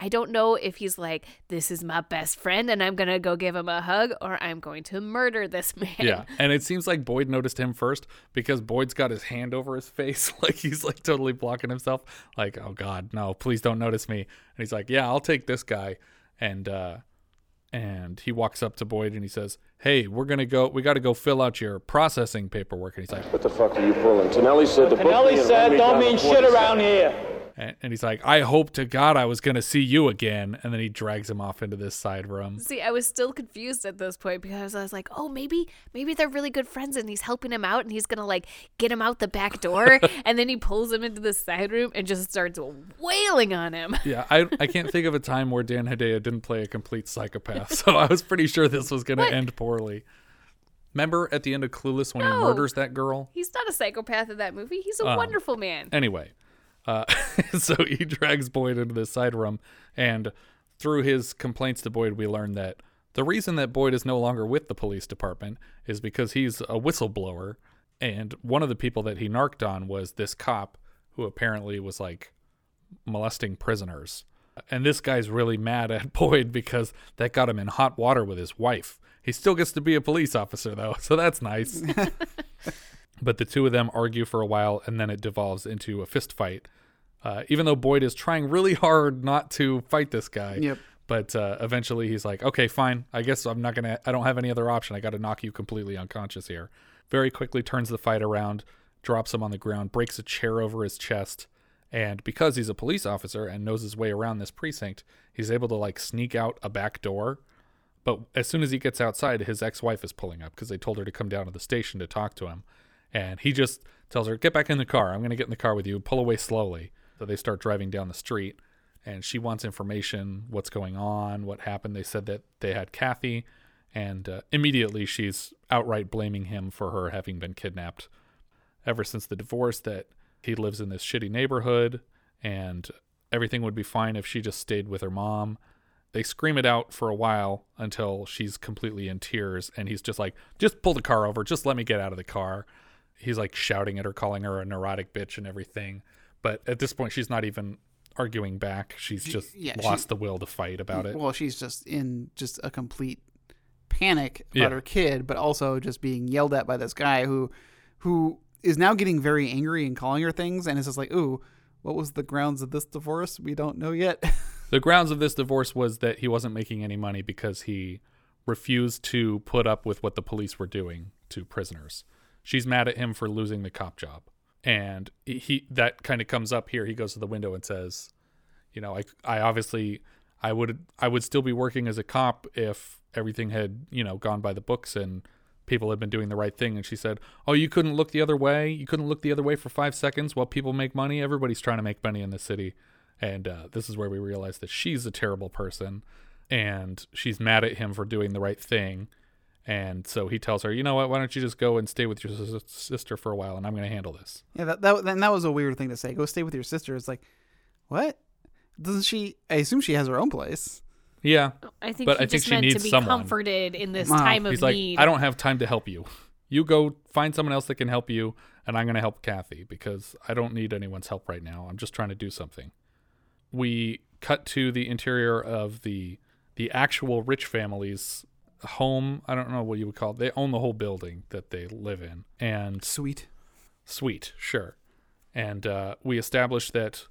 I don't know if he's like this is my best friend and I'm going to go give him a hug or I'm going to murder this man. Yeah, and it seems like Boyd noticed him first because Boyd's got his hand over his face, like he's like totally blocking himself. Like, oh God, no, please don't notice me. And he's like, yeah, I'll take this guy. And uh, and he walks up to Boyd and he says, hey, we're gonna go. We got to go fill out your processing paperwork. And he's like, What the fuck are you pulling? Tonelli said the. book Tonelli said, "Don't mean shit around here. And, and he's like, I hope to God I was gonna see you again. And then he drags him off into this side room. See, I was still confused at this point because I was like, "Oh, maybe maybe they're really good friends and he's helping him out and he's going to like get him out the back door." and then he pulls him into the side room and just starts wailing on him. Yeah, I, I can't think of a time where Dan Hedaya didn't play a complete psychopath, so I was pretty sure this was going to end poorly. Remember at the end of Clueless when he murders that girl? He's not a psychopath in that movie. He's a Um, wonderful man. Anyway, uh, so he drags Boyd into this side room, and through his complaints to Boyd, we learn that the reason that Boyd is no longer with the police department is because he's a whistleblower, and one of the people that he narked on was this cop who apparently was like molesting prisoners. And this guy's really mad at Boyd because that got him in hot water with his wife. He still gets to be a police officer though, so that's nice. but the two of them argue for a while and then it devolves into a fist fight. Uh, even though Boyd is trying really hard not to fight this guy. Yep. But uh, eventually he's like, okay, fine. I guess I'm not going to, I don't have any other option. I got to knock you completely unconscious here. Very quickly turns the fight around, drops him on the ground, breaks a chair over his chest. And because he's a police officer and knows his way around this precinct, he's able to like sneak out a back door. But as soon as he gets outside, his ex wife is pulling up because they told her to come down to the station to talk to him. And he just tells her, Get back in the car. I'm going to get in the car with you. Pull away slowly. So they start driving down the street. And she wants information what's going on, what happened. They said that they had Kathy. And uh, immediately she's outright blaming him for her having been kidnapped ever since the divorce, that he lives in this shitty neighborhood and everything would be fine if she just stayed with her mom. They scream it out for a while until she's completely in tears and he's just like, just pull the car over, just let me get out of the car. He's like shouting at her, calling her a neurotic bitch and everything. But at this point, she's not even arguing back. She's just yeah, lost she- the will to fight about it. Well, she's just in just a complete panic about Yeah. her kid, but also just being yelled at by this guy who who is now getting very angry and calling her things and it's just like, "Ooh, what was the grounds of this divorce? We don't know yet." The grounds of this divorce was that he wasn't making any money because he refused to put up with what the police were doing to prisoners. She's mad at him for losing the cop job. And he that kind of comes up here. He goes to the window and says, you know, I I obviously I would I would still be working as a cop if everything had, you know, gone by the books and people had been doing the right thing and she said, "Oh, you couldn't look the other way? You couldn't look the other way for 5 seconds while people make money? Everybody's trying to make money in the city." And uh, this is where we realize that she's a terrible person and she's mad at him for doing the right thing. And so he tells her, "You know what? Why don't you just go and stay with your sis- sister for a while and I'm going to handle this." yeah, that that then that was a weird thing to say. Go stay with your sister. It's like, "What? Doesn't she I assume she has her own place." Yeah. Oh, I think but he I just think she meant needs to be someone. comforted in this Wow. time of He's like, need. I don't have time to help you. You go find someone else that can help you, and I'm going to help Kathy because I don't need anyone's help right now. I'm just trying to do something. We cut to the interior of the the actual rich family's home. I don't know what you would call it. They own the whole building that they live in, and Sweet. sweet, sure. And uh, we established that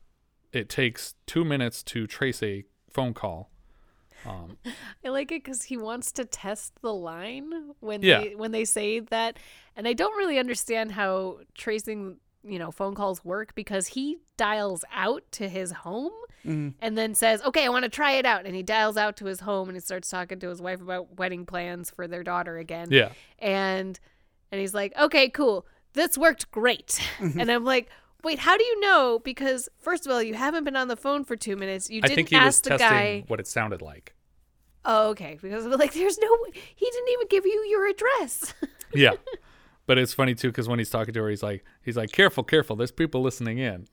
it takes two minutes to trace a phone call. Um, I like it because he wants to test the line when Yeah. they when they say that, and I don't really understand how tracing you know phone calls work because he dials out to his home Mm. and then says, "Okay, I want to try it out," and he dials out to his home and he starts talking to his wife about wedding plans for their daughter again. Yeah. and and he's like, "Okay, cool, this worked great," and I'm like. Wait, how do you know? Because first of all, you haven't been on the phone for two minutes. You didn't think he was ask the testing guy. what it sounded like. Oh, okay. Because like, there's no. He didn't even give you your address. yeah but it's funny too because when he's talking to her he's like he's like careful careful there's people listening in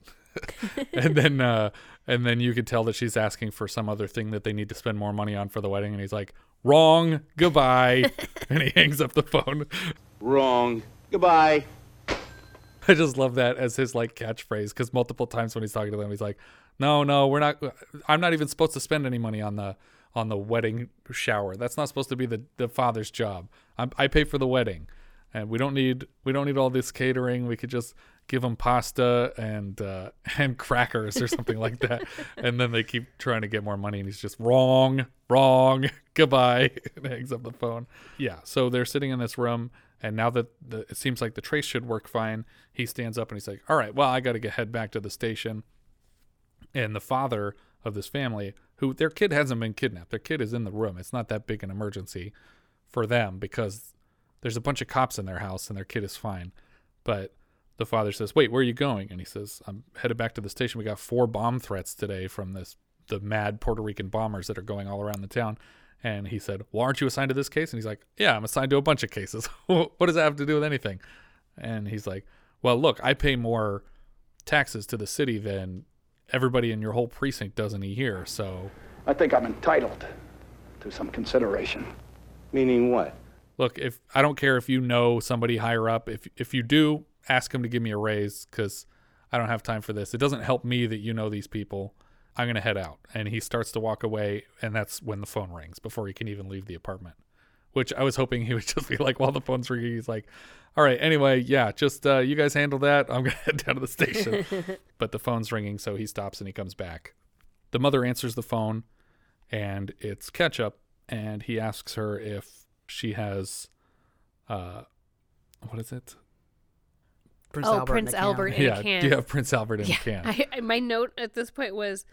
and then uh and then you could tell that she's asking for some other thing that they need to spend more money on for the wedding. And he's like wrong. Goodbye. And he hangs up the phone. Wrong. Goodbye. i just love that as his like catchphrase because multiple times when he's talking to them he's like no no we're not i'm not even supposed to spend any money on the on the wedding shower. That's not supposed to be the the father's job. I'm, i pay for the wedding. And we don't need we don't need all this catering. We could just give them pasta and uh, and crackers or something like that. And then they keep trying to get more money and he's just wrong wrong goodbye and hangs up the phone. Yeah so they're sitting in this room and now that the, it seems like the trace should work fine he stands up and he's like all right well i gotta get head back to the station. And the father of this family who their kid hasn't been kidnapped. Their kid is in the room. It's not that big an emergency for them because there's a bunch of cops in their house and their kid is fine. But the father says wait where are you going? And he says i'm headed back to the station. We got four bomb threats today from this the mad puerto rican bombers that are going all around the town. And he said well aren't you assigned to this case? And he's like yeah i'm assigned to a bunch of cases. What does that have to do with anything? And he's like well look i pay more taxes to the city than everybody in your whole precinct does in a year so I think I'm entitled to some consideration. Meaning what? look if i don't care if you know somebody higher up. If if you do ask him to give me a raise because i don't have time for this. It doesn't help me that you know these people. I'm going to head out. And he starts to walk away and that's when the phone rings before he can even leave the apartment which i was hoping he would just be like while the phone's ringing he's like all right anyway yeah just uh, you guys handle that. I'm going to head down to the station. But the phone's ringing so he stops and he comes back. The mother answers the phone and it's ketchup and he asks her if she has uh what is it Prince oh, Albert in Prince a can. Albert in yeah a can. do you have prince albert in yeah. a can I, I, my note at this point was,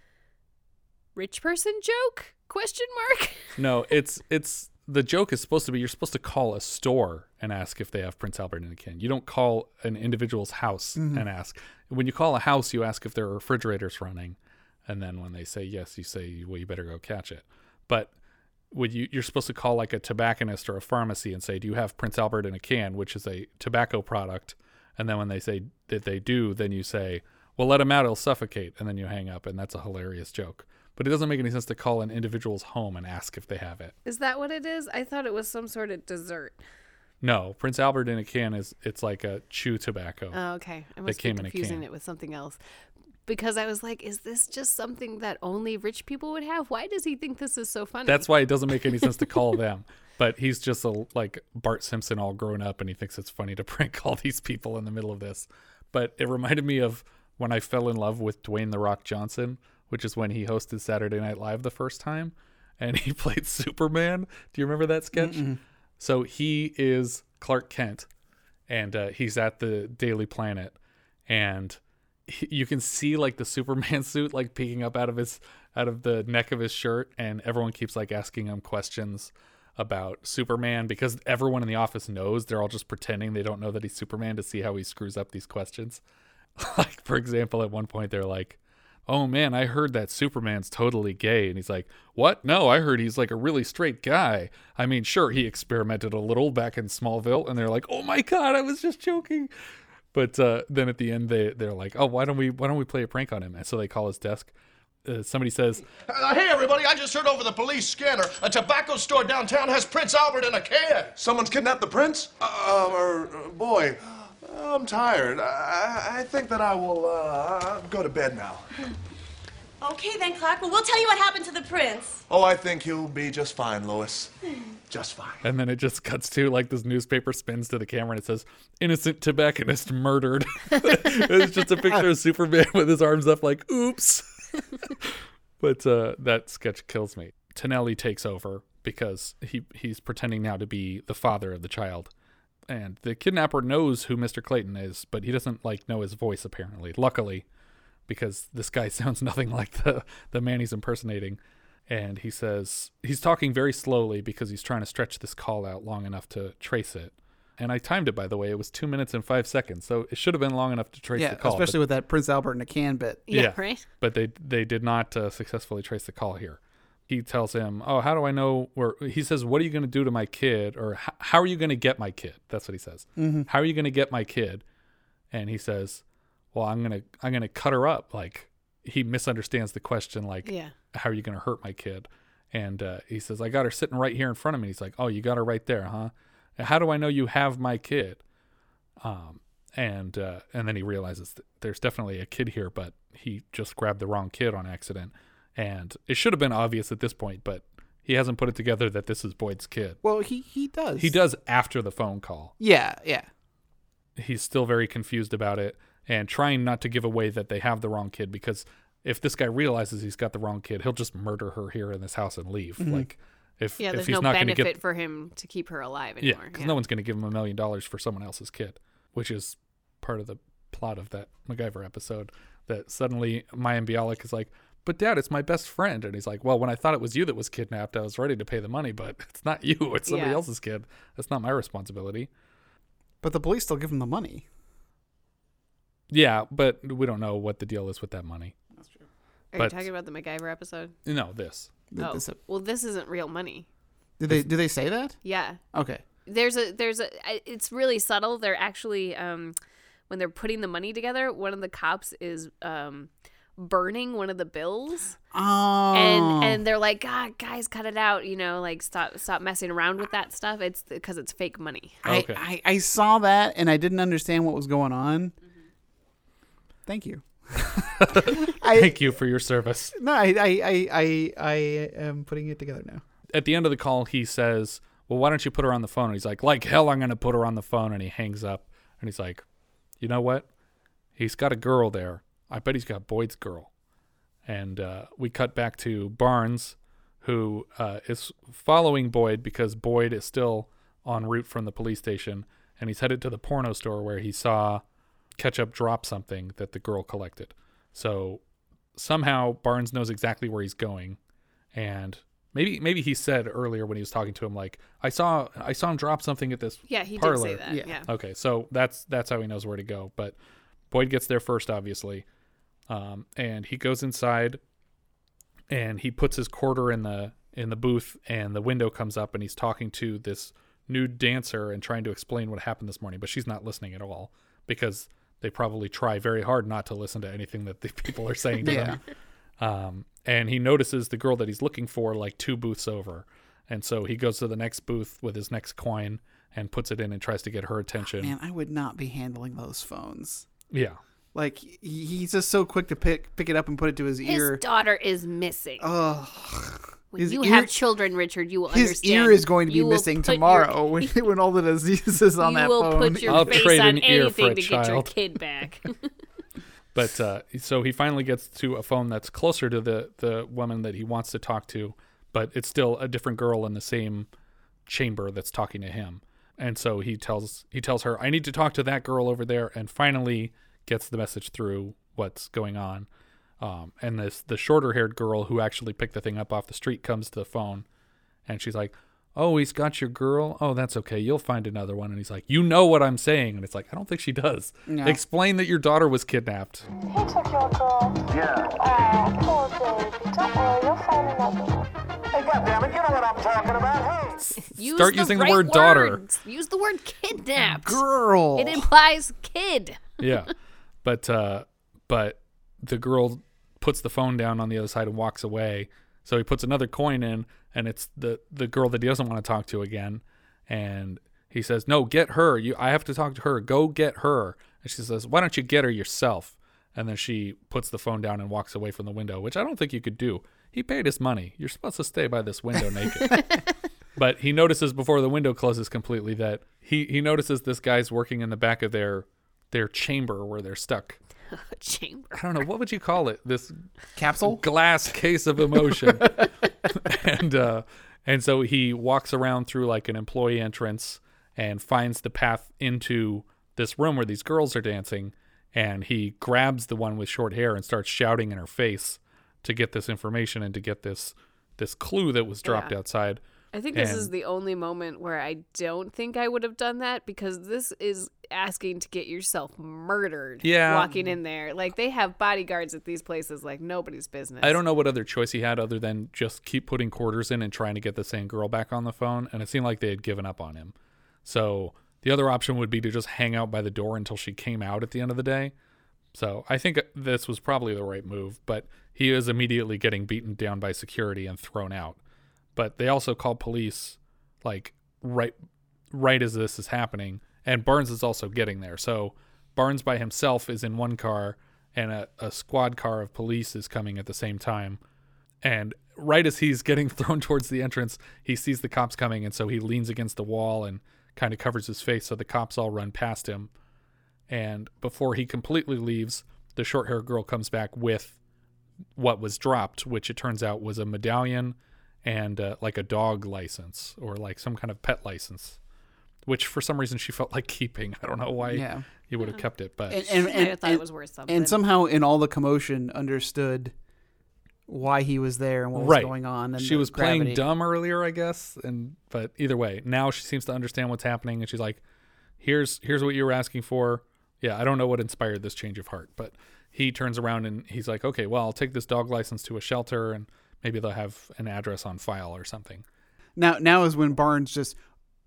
"Rich person joke?" Question mark. no it's it's the joke is supposed to be you're supposed to call a store and ask if they have prince albert in a can you don't call an individual's house Mhm. and ask when you call a house you ask if their refrigerator's running and then when they say yes you say well you better go catch it but would you you're supposed to call like a tobacconist or a pharmacy and say do you have prince albert in a can which is a tobacco product and then when they say that they do then you say well let him out he'll suffocate and then you hang up and that's a hilarious joke but it doesn't make any sense to call an individual's home and ask if they have it Is that what it is? I thought it was some sort of dessert. no prince albert in a can is it's like a chew tobacco Oh, okay. I must be came a confusing it with something else. because I was like, is this just something that only rich people would have? Why does he think this is so funny? That's why it doesn't make any sense to call them. But he's just a like Bart Simpson all grown up and he thinks it's funny to prank all these people in the middle of this. But it reminded me of when I fell in love with Dwayne the Rock Johnson, which is when he hosted Saturday Night Live the first time and he played Superman. Do you remember that sketch? Mm-mm. So he is Clark Kent and uh, he's at the Daily Planet and he, you can see like the Superman suit like peeking up out of his out of the neck of his shirt and everyone keeps like asking him questions about Superman because everyone in the office knows they're all just pretending they don't know that he's Superman to see how he screws up these questions. like for example, at one point they're like, "Oh man, I heard that Superman's totally gay." And he's like, "What? No, I heard he's like a really straight guy. I mean, sure, he experimented a little back in Smallville." And they're like, "Oh my god, I was just joking." But uh, then at the end they they're like, "Oh, why don't we why don't we play a prank on him?" And so they call his desk. Uh, somebody says, Uh, hey, everybody, I just heard over the police scanner a tobacco store downtown has Prince Albert in a can. Someone's kidnapped the prince? Uh, or, uh, boy, I'm tired. I, I think that I will uh, go to bed now. Okay then, Clark. Well, we'll tell you what happened to the prince. Oh, I think he'll be just fine, Lois. Just fine. And then it just cuts to like this newspaper spins to the camera and it says, Innocent tobacconist murdered. it's just a picture of Superman with his arms up, like, oops. but uh, that sketch kills me. Tonelli takes over because he, he's pretending now to be the father of the child. And the kidnapper knows who Mr. Clayton is, but he doesn't like know his voice apparently. Luckily, because this guy sounds nothing like the, the man he's impersonating and he says he's talking very slowly because he's trying to stretch this call out long enough to trace it. And I timed it by the way; it was two minutes and five seconds, so it should have been long enough to trace yeah, the call. especially with that Prince Albert in a can bit. Yeah, right. But they they did not uh, successfully trace the call here. He tells him, "Oh, how do I know?" Where he says, "What are you going to do to my kid?" Or "How are you going to get my kid?" That's what he says. Mhm. How are you going to get my kid? And he says, "Well, I'm gonna I'm gonna cut her up." Like he misunderstands the question. Like, Yeah. how are you going to hurt my kid? And uh, he says, I got her sitting right here in front of me. He's like, Oh, you got her right there, huh? How do I know you have my kid? Um, and uh, and then he realizes there's definitely a kid here, but he just grabbed the wrong kid on accident. And it should have been obvious at this point, but he hasn't put it together that this is Boyd's kid. Well, he he does. He does after the phone call. Yeah, yeah. He's still very confused about it and trying not to give away that they have the wrong kid because if this guy realizes he's got the wrong kid, he'll just murder her here in this house and leave. Mhm. Like if Yeah, if there's he's no not benefit get for him to keep her alive anymore. yeah, anymore. because no one's going to give him a million dollars for someone else's kid, which is part of the plot of that MacGyver episode. That suddenly Mayim Bialik is like, "But Dad, it's my best friend," and he's like, "Well, when I thought it was you that was kidnapped, I was ready to pay the money, but it's not you; it's somebody Yeah. else's kid. That's not my responsibility." But the police still give him the money. Yeah, but we don't know what the deal is with that money. That's true. Are But- you talking about the MacGyver episode? No, this. Oh, well, this isn't real money. Do they do they say that? Yeah. Okay. There's a there's a I- it's really subtle. They're actually um when they're putting the money together, one of the cops is um burning one of the bills. Oh. And and they're like, "God, guys, cut it out, you know, like stop stop messing around with that stuff. It's because it's fake money." I, I I saw that and I didn't understand what was going on. Thank you. Thank you for your service. No, I I, I I I am putting it together now. At the end of the call, he says, "Well, why don't you put her on the phone?" And he's like, "Like hell, I'm going to put her on the phone." And he hangs up, and he's like, "You know what? He's got a girl there. I bet he's got Boyd's girl." And uh, we cut back to Barnes, who uh, is following Boyd because Boyd is still en route from the police station, and he's headed to the porno store where he saw Ketchup drop something that the girl collected. So somehow Barnes knows exactly where he's going, and maybe maybe he said earlier when he was talking to him like I saw I saw him drop something at this Yeah, he did say that, yeah. Okay, so that's that's how he knows where to go. But Boyd gets there first, obviously, um, and he goes inside, and he puts his quarter in the in the booth, and the window comes up, and he's talking to this nude dancer and trying to explain what happened this morning, but she's not listening at all because they probably try very hard not to listen to anything that the people are saying to them. Um, and he notices the girl that he's looking for like two booths over. And so he goes to the next booth with his next coin and puts it in and tries to get her attention. Man, I would not be handling those phones. Yeah. Like he's just so quick to pick pick it up and put it to his, His ear. His daughter is missing. Oh, when his you ear- have children, Richard, you will his understand. ear is going to be You missing put your- tomorrow when, when all the disease is on you that will phone. put your I'll face trade on an ear for anything a to get your child. kid back. But uh, so he finally gets to a phone that's closer to the the woman that he wants to talk to, but it's still a different girl in the same chamber that's talking to him. And so he tells he tells her, "I need to talk to that girl over there," and finally gets the message through what's going on. Um, and this the shorter haired girl who actually picked the thing up off the street comes to the phone, and she's like, "Oh, he's got your girl. Oh, that's okay. You'll find another one." And he's like, "You know what I'm saying?" And it's like, "I don't think she does. No. Explain that your daughter was kidnapped." He took your girl. Yeah. Oh, poor baby. Don't worry, you'll find another one. Hey, goddammit, you know what I'm talking about. Hey. Use Start the using the right word daughter. Use the word kidnapped. Girl. It implies kid. yeah but uh but the girl puts the phone down on the other side and walks away. So he puts another coin in and it's the the girl that he doesn't want to talk to again. And he says no get her. You i have to talk to her. Go get her. And she says why don't you get her yourself? And then she puts the phone down and walks away from the window which i don't think you could do. He paid his money. You're supposed to stay by this window naked. But he notices before the window closes completely that he he notices this guy's working in the back of their their chamber where they're stuck. Chamber. I don't know what would you call it. This capsule glass case of emotion. and uh and so he walks around through like an employee entrance and finds the path into this room where these girls are dancing and he grabs the one with short hair and starts shouting in her face to get this information and to get this this clue that was dropped Yeah. outside. I think this is the only moment where I don't think I would have done that because this is asking to get yourself murdered. Yeah. Walking in there. Like they have bodyguards at these places like nobody's business. I don't know what other choice he had other than just keep putting quarters in and trying to get the same girl back on the phone. And it seemed like they had given up on him. So the other option would be to just hang out by the door until she came out at the end of the day. So I think this was probably the right move, but he is immediately getting beaten down by security and thrown out. But they also call police like right right as this is happening. And Barnes is also getting there. So Barnes by himself is in one car and a, a squad car of police is coming at the same time. And right as he's getting thrown towards the entrance, he sees the cops coming, and so he leans against the wall and kind of covers his face so the cops all run past him. And before he completely leaves, the short haired girl comes back with what was dropped, which it turns out was a medallion and uh, like a dog license or like some kind of pet license, which for some reason she felt like keeping. I don't know why Yeah. you would have kept it, but and, and, might have and- thought it was worth something. And somehow, in all the commotion, understood why he was there and what was going on. And she the was playing dumb earlier, I guess, and but either way, now she seems to understand what's happening, and she's like, "Here's here's what you were asking for." Yeah, I don't know what inspired this change of heart, but he turns around and he's like, "Okay, well, I'll take this dog license to a shelter, and maybe they'll have an address on file or something." Now, now is when Barnes just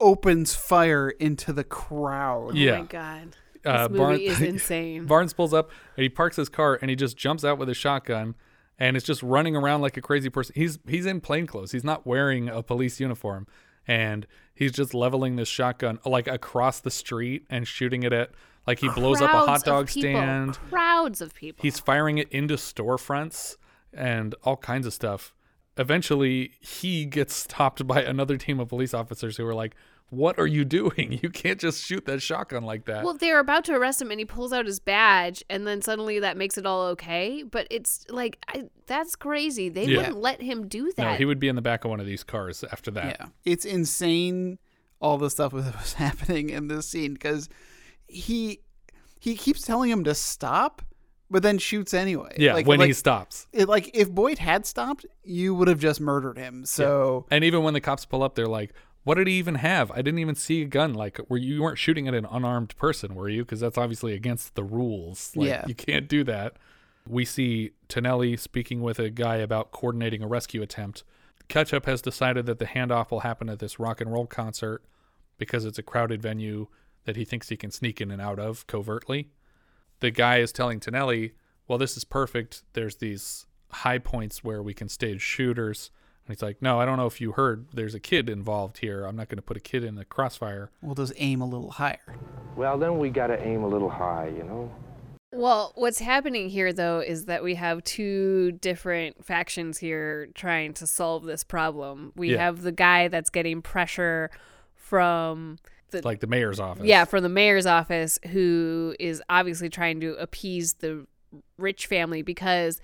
opens fire into the crowd. Oh yeah. my god. This Uh, movie Barn- is insane. Barnes pulls up and he parks his car and he just jumps out with a shotgun and is just running around like a crazy person. He's he's in plain clothes. He's not wearing a police uniform and he's just leveling this shotgun like across the street and shooting it at like he blows up a hot dog stand. Crowds of people. He's firing it into storefronts and all kinds of stuff. Eventually, he gets stopped by another team of police officers who are like, "What are you doing? You can't just shoot that shotgun like that." Well, they're about to arrest him, and he pulls out his badge, and then suddenly that makes it all okay. But it's like I, that's crazy. They Yeah. wouldn't let him do that. No, he would be in the back of one of these cars after that. Yeah, it's insane all the stuff that was happening in this scene because he he keeps telling him to stop, but then shoots anyway. Yeah, Like- when he stops. it- like if Boyd had stopped, you would have just murdered him. So And even when the cops pull up, they're like, "What did he even have? I didn't even see a gun. Like, were you, you weren't shooting at an unarmed person, were you? Because that's obviously against the rules. Like, Yeah. you can't do that." We see Tonelli speaking with a guy about coordinating a rescue attempt. Ketchup has decided that the handoff will happen at this rock and roll concert because it's a crowded venue that he thinks he can sneak in and out of covertly. The guy is telling Tonelli, "Well, this is perfect. There's these high points where we can stage shooters." And he's like, "No, I don't know if you heard. There's a kid involved here. I'm not going to put a kid in the crossfire." we'll just aim a little higher. Well, then we got to aim a little high, you know? Well, what's happening here, though, is that we have two different factions here trying to solve this problem. We Yeah. have the guy that's getting pressure from the like the mayor's office. yeah, from the mayor's office, who is obviously trying to appease the rich family because,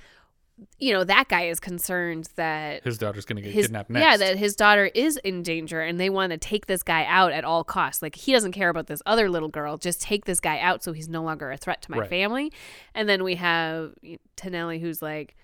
you know, that guy is concerned that His daughter's going to get his, kidnapped next. yeah, that his daughter is in danger, and they want to take this guy out at all costs. Like he doesn't care about this other little girl; just take this guy out so he's no longer a threat to my Right. family. And then we have Tonelli, who's like,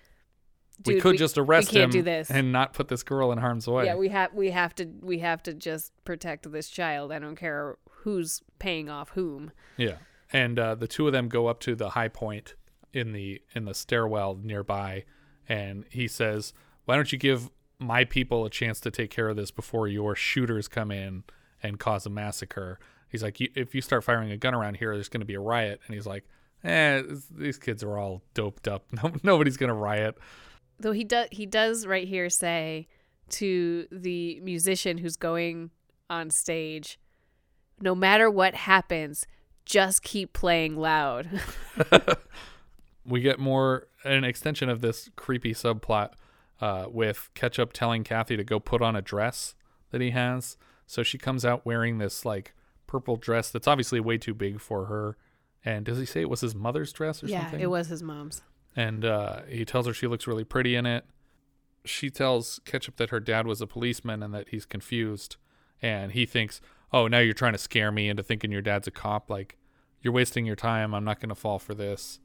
we "Dude, could just arrest him and not put this girl in harm's way. Yeah, we have we have to we have to just protect this child. I don't care who's paying off whom. Yeah, and uh, the two of them go up to the high point in the in the stairwell nearby, and he says, "Why don't you give my people a chance to take care of this before your shooters come in and cause a massacre?" He's like, "If you start firing a gun around here, there's going to be a riot." And he's like, "Eh, these kids are all doped up. No, nobody's going to riot." Though he does he does right here say to the musician who's going on stage, no matter what happens, just keep playing loud. we get more an extension of this creepy subplot uh, with Ketchup telling Kathy to go put on a dress that he has. So she comes out wearing this like purple dress that's obviously way too big for her. And does he say it was his mother's dress or yeah, something? it was his mom's. And uh, he tells her she looks really pretty in it. She tells Ketchup that her dad was a policeman and that he's confused. And he thinks, oh, now you're trying to scare me into thinking your dad's a cop. Like, you're wasting your time. I'm not going to fall for this.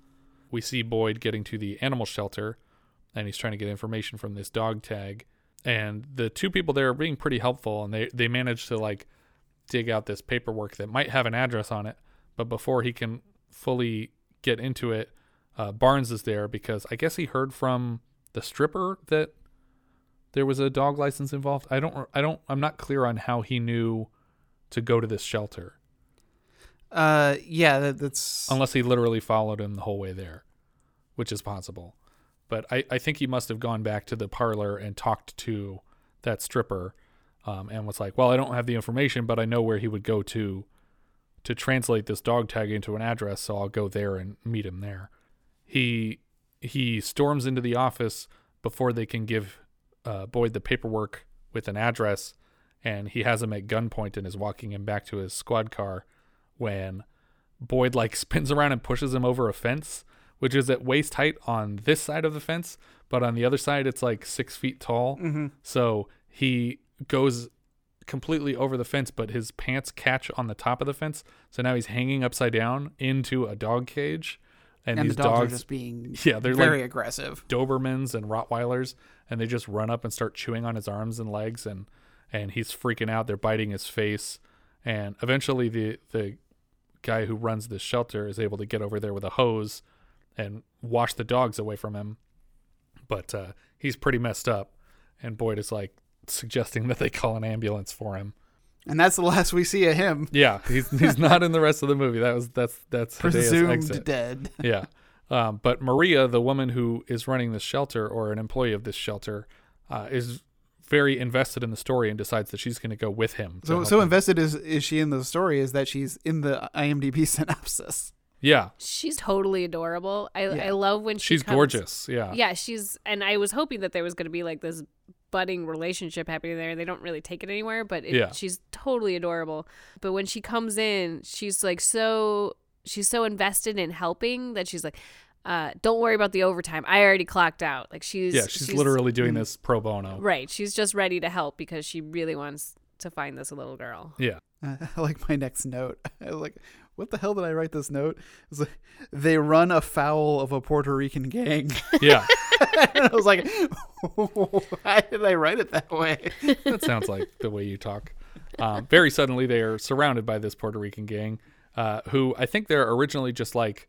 We see Boyd getting to the animal shelter and he's trying to get information from this dog tag. And the two people there are being pretty helpful and they, they manage to like dig out this paperwork that might have an address on it. But before he can fully get into it, uh, Barnes is there because I guess he heard from the stripper that there was a dog license involved. I don't, I don't, I'm not clear on how he knew to go to this shelter Uh, yeah, that, that's unless he literally followed him the whole way there, which is possible. But I, I think he must have gone back to the parlor and talked to that stripper um, and was like, well, I don't have the information, but I know where he would go to to translate this dog tag into an address, so I'll go there and meet him there. He he storms into the office before they can give uh, Boyd the paperwork with an address, and he has him at gunpoint and is walking him back to his squad car when Boyd like spins around and pushes him over a fence, which is at waist height on this side of the fence, but on the other side it's like six feet tall. Mhm. So he goes completely over the fence, but his pants catch on the top of the fence. So now he's hanging upside down into a dog cage. And, And the these dogs are just being yeah, they're very like aggressive. Dobermans and Rottweilers, and they just run up and start chewing on his arms and legs, and and he's freaking out. They're biting his face, and eventually the the guy who runs this shelter is able to get over there with a hose and wash the dogs away from him. But uh, he's pretty messed up, and Boyd is like suggesting that they call an ambulance for him. And that's the last we see of him. Yeah, he's he's not in the rest of the movie. That was that's that's Presumed exit. dead. yeah, um, but Maria, the woman who is running this shelter or an employee of this shelter, uh, is very invested in the story and decides that she's going to go with him. So so him. invested is is she in the story is that she's in the IMDb synopsis. Yeah, She's totally adorable. I I love when she she's comes- gorgeous. Yeah, Yeah, she's and I was hoping that there was going to be like this budding relationship happening there. They don't really take it anywhere, but it, Yeah. she's totally adorable. But when she comes in, she's like so she's so invested in helping that she's like uh, don't worry about the overtime. I already clocked out. Like she's yeah, she's, literally Mm. doing this pro bono. right. She's just ready to help because she really wants to find this little girl. Yeah, Uh, I like my next note. I was like, what the hell did I write this note? It's like they run afoul of a Puerto Rican gang. Yeah. and I was like, why did I write it that way? that sounds like the way you talk. Um, very suddenly, they are surrounded by this Puerto Rican gang, uh, who I think they're originally just like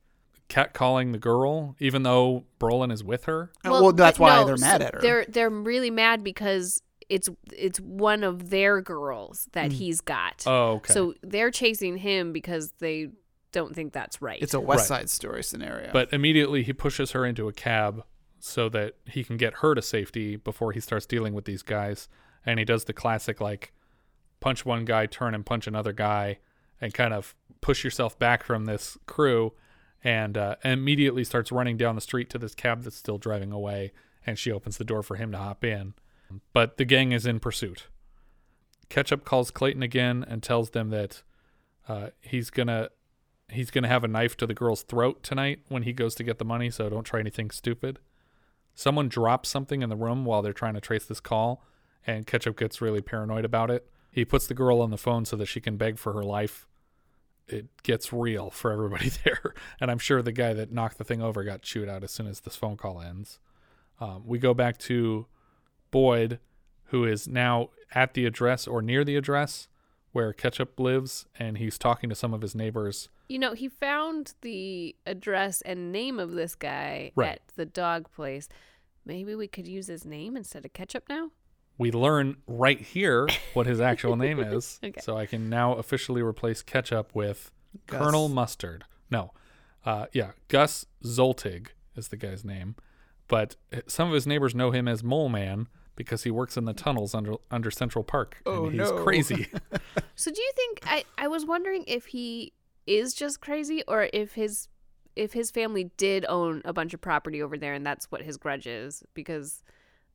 catcalling the girl, even though Brolin is with her. Well, that's why no, they're mad so at her. They're they're really mad because it's it's one of their girls that Mm. he's got. Oh, okay. So they're chasing him because they don't think that's right. It's a West Right. Side Story scenario. But immediately he pushes her into a cab so that he can get her to safety before he starts dealing with these guys. And he does the classic like punch one guy, turn and punch another guy, and kind of push yourself back from this crew. and uh, immediately starts running down the street to this cab that's still driving away. And she opens the door for him to hop in. But the gang is in pursuit. Ketchup calls Clayton again and tells them that uh, he's gonna he's gonna have a knife to the girl's throat tonight when he goes to get the money. So don't try anything stupid. Someone drops something in the room while they're trying to trace this call, and Ketchup gets really paranoid about it. He puts the girl on the phone so that she can beg for her life. It gets real for everybody there, and I'm sure the guy that knocked the thing over got chewed out as soon as this phone call ends. Um, we go back to Boyd, who is now at the address or near the address where Ketchup lives, and he's talking to some of his neighbors. You know, he found the address and name of this guy Right. at the dog place. Maybe we could use his name instead of ketchup now? We learn right here what his actual name is. Okay. So I can now officially replace Ketchup with Gus. Colonel Mustard. No. Uh, yeah, Gus Zoltig is the guy's name. But some of his neighbors know him as Mole Man because he works in the tunnels under under Central Park. Oh, and he's no. crazy. So do you think I I was wondering if he is just crazy or if his if his family did own a bunch of property over there and that's what his grudge is because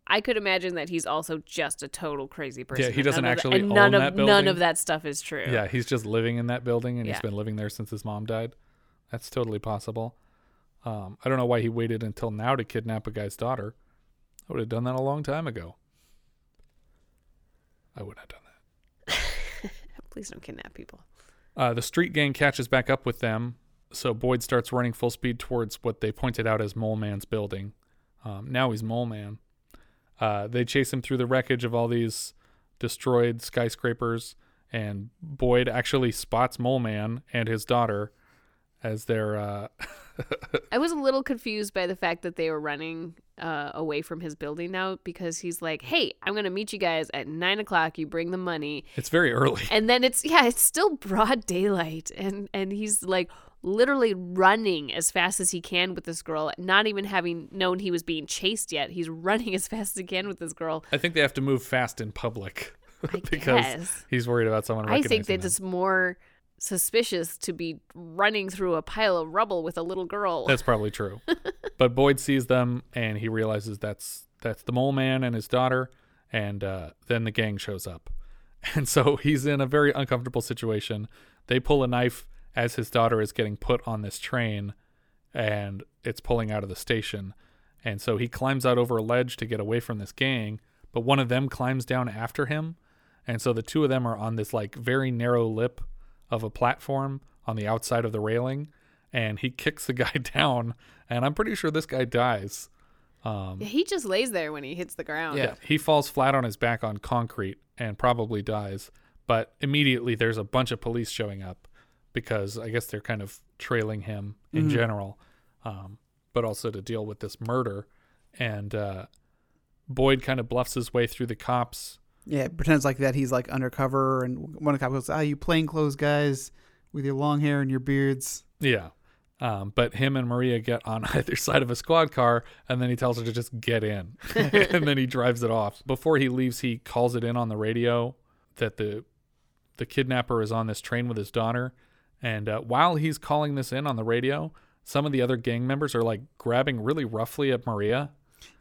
I could imagine that he's also just a total crazy person. Yeah, he doesn't none of actually and none own of that none of that stuff is true. yeah, he's just living in that building and Yeah. he's been living there since his mom died. That's totally possible. Um, I don't know why he waited until now to kidnap a guy's daughter. I would have done that a long time ago. I would not have done that. Please don't kidnap people. Uh, the street gang catches back up with them, so Boyd starts running full speed towards what they pointed out as Mole Man's building. Um, now he's Mole Man. Uh, they chase him through the wreckage of all these destroyed skyscrapers, and Boyd actually spots Mole Man and his daughter as they're. Uh, I was a little confused by the fact that they were running uh, away from his building now because he's like, "Hey, I'm gonna meet you guys at nine o'clock. You bring the money." it's very early. And then it's yeah, it's still broad daylight, and and he's like literally running as fast as he can with this girl, not even having known he was being chased yet. He's running as fast as he can with this girl. I think they have to move fast in public because guess. he's worried about someone. I think that him. it's more suspicious to be running through a pile of rubble with a little girl. That's probably true. but Boyd sees them and he realizes that's that's the mole man and his daughter, and uh, then the gang shows up, and so he's in a very uncomfortable situation. They pull a knife as his daughter is getting put on this train, and it's pulling out of the station, and so he climbs out over a ledge to get away from this gang, but one of them climbs down after him, and so the two of them are on this like very narrow lip of a platform on the outside of the railing and he kicks the guy down and i'm pretty sure this guy dies um, Yeah, he just lays there when he hits the ground. yeah he falls flat on his back on concrete and probably dies but immediately there's a bunch of police showing up because i guess they're kind of trailing him in Mhm. general um, but also to deal with this murder and uh, boyd kind of bluffs his way through the cops Yeah, pretends like that he's like undercover, and one of the cops goes, "Ah, you plainclothes guys with your long hair and your beards." Yeah. Um, but him and Maria get on either side of a squad car, and then he tells her to just get in, and then he drives it off. Before he leaves, he calls it in on the radio that the the kidnapper is on this train with his daughter, and uh, while he's calling this in on the radio, some of the other gang members are like grabbing really roughly at Maria.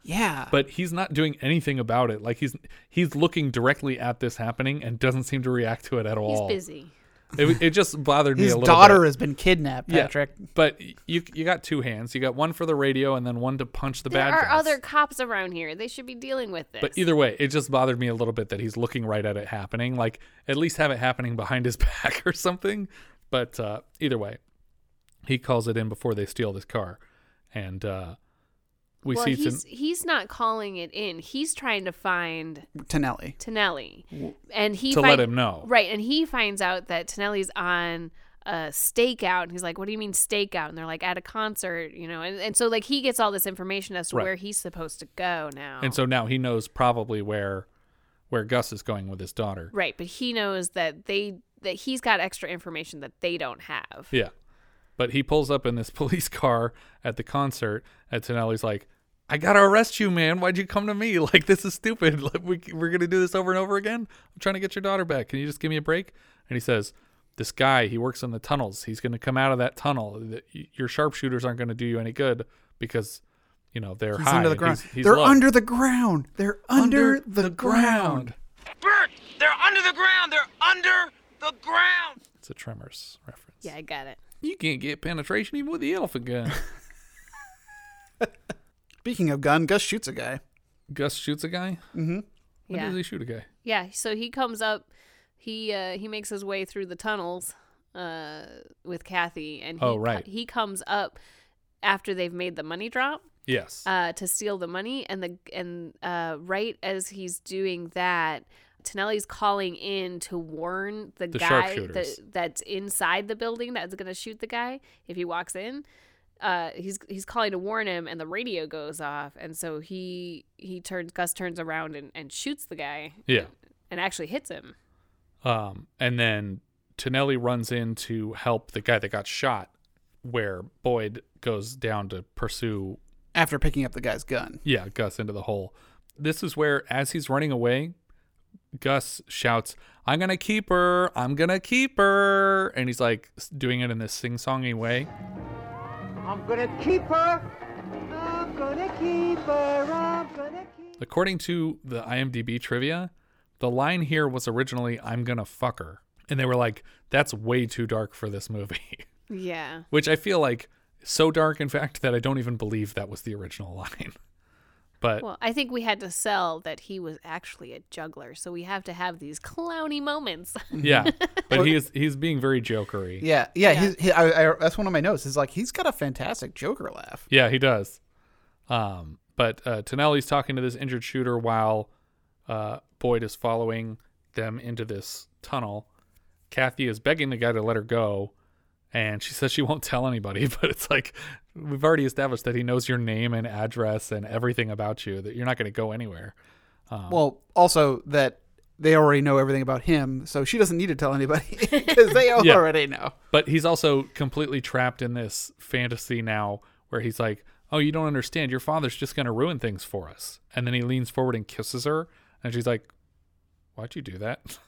Yeah. But he's not doing anything about it. Like he's he's looking directly at this happening and doesn't seem to react to it at He's all. busy. It, it just bothered me His a little. daughter bit. has been kidnapped, Yeah, Patrick. but you you got two hands. You got one for the radio and then one to punch the There bad are guys. other cops around here. They should be dealing with this. But either way, it just bothered me a little bit that he's looking right at it happening. Like at least have it happening behind his back or something. But uh, either way, he calls it in before they steal this car, and uh, we well, see he's Tan- he's not calling it in. He's trying to find Tonelli. Tonelli, and he To find- let him know. right? And he finds out that Tonelli's on a stakeout, and he's like, "What do you mean stakeout?" And they're like, "At a concert, you know." And, and so like he gets all this information as to Right. where he's supposed to go now. and so now he knows probably where where Gus is going with his daughter. right, but he knows that they that he's got extra information that they don't have. Yeah. But he pulls up in this police car at the concert, and Tonelli's like, I gotta arrest you, man. Why'd you come to me? Like, this is stupid. Like, we, we're gonna do this over and over again. I'm trying to get your daughter back. Can you just give me a break? And he says, this guy, he works in the tunnels. He's going to come out of that tunnel. Your sharpshooters aren't going to do you any good because, you know, they're He's high. under the ground. He's, he's They're low. under the ground. They're under, Under the, the ground. Bert, they're under the ground. They're under the ground. It's a Tremors reference. Yeah, I got it. You can't get penetration even with the elephant gun. Speaking of gun, Gus shoots a guy. Gus shoots a guy. Mm-hmm. When Yeah. does he shoot a guy? Yeah, so he comes up, he uh, he makes his way through the tunnels uh, with Kathy, and he Oh, right. he comes up after they've made the money drop. Yes. Uh, to steal the money, and the and uh, right as he's doing that, Tonelli's calling in to warn the, The guy that, that's inside the building that's gonna shoot the guy if he walks in. Uh, he's he's calling to warn him, and the radio goes off, and so he he turns Gus turns around and, and shoots the guy Yeah. and actually hits him. Um, and then Tonelli runs in to help the guy that got shot, where Boyd goes down to pursue, After picking up the guy's gun. yeah, Gus into the hole. This is where, as he's running away, Gus shouts, I'm going to keep her. I'm going to keep her. And he's like doing it in this sing songy way. I'm gonna keep her. I'm gonna keep her. I'm gonna keep According to the IMDb trivia, the line here was originally, I'm going to fuck her. And they were like, that's way too dark for this movie. Yeah. which I feel like so dark, in fact, that I don't even believe that was the original line. But Well, I think we had to sell that he was actually a juggler, so we have to have these clowny moments. yeah, but he's he's being very jokery. Yeah, yeah. He's, he, I, I, that's one of my notes. Is like he's got a fantastic Joker laugh. Yeah, he does. Um, but uh, Tonelli's talking to this injured shooter while uh, Boyd is following them into this tunnel. Kathy is begging the guy to let her go, and she says she won't tell anybody. But it's like we've already established that he knows your name and address and everything about you. That you're not going to go anywhere. Um, Well, also that they already know everything about him, so she doesn't need to tell anybody because they Yeah. already know. But he's also completely trapped in this fantasy now where he's like, Oh, you don't understand. Your father's just going to ruin things for us. And then he leans forward and kisses her. And she's like, Why'd you do that?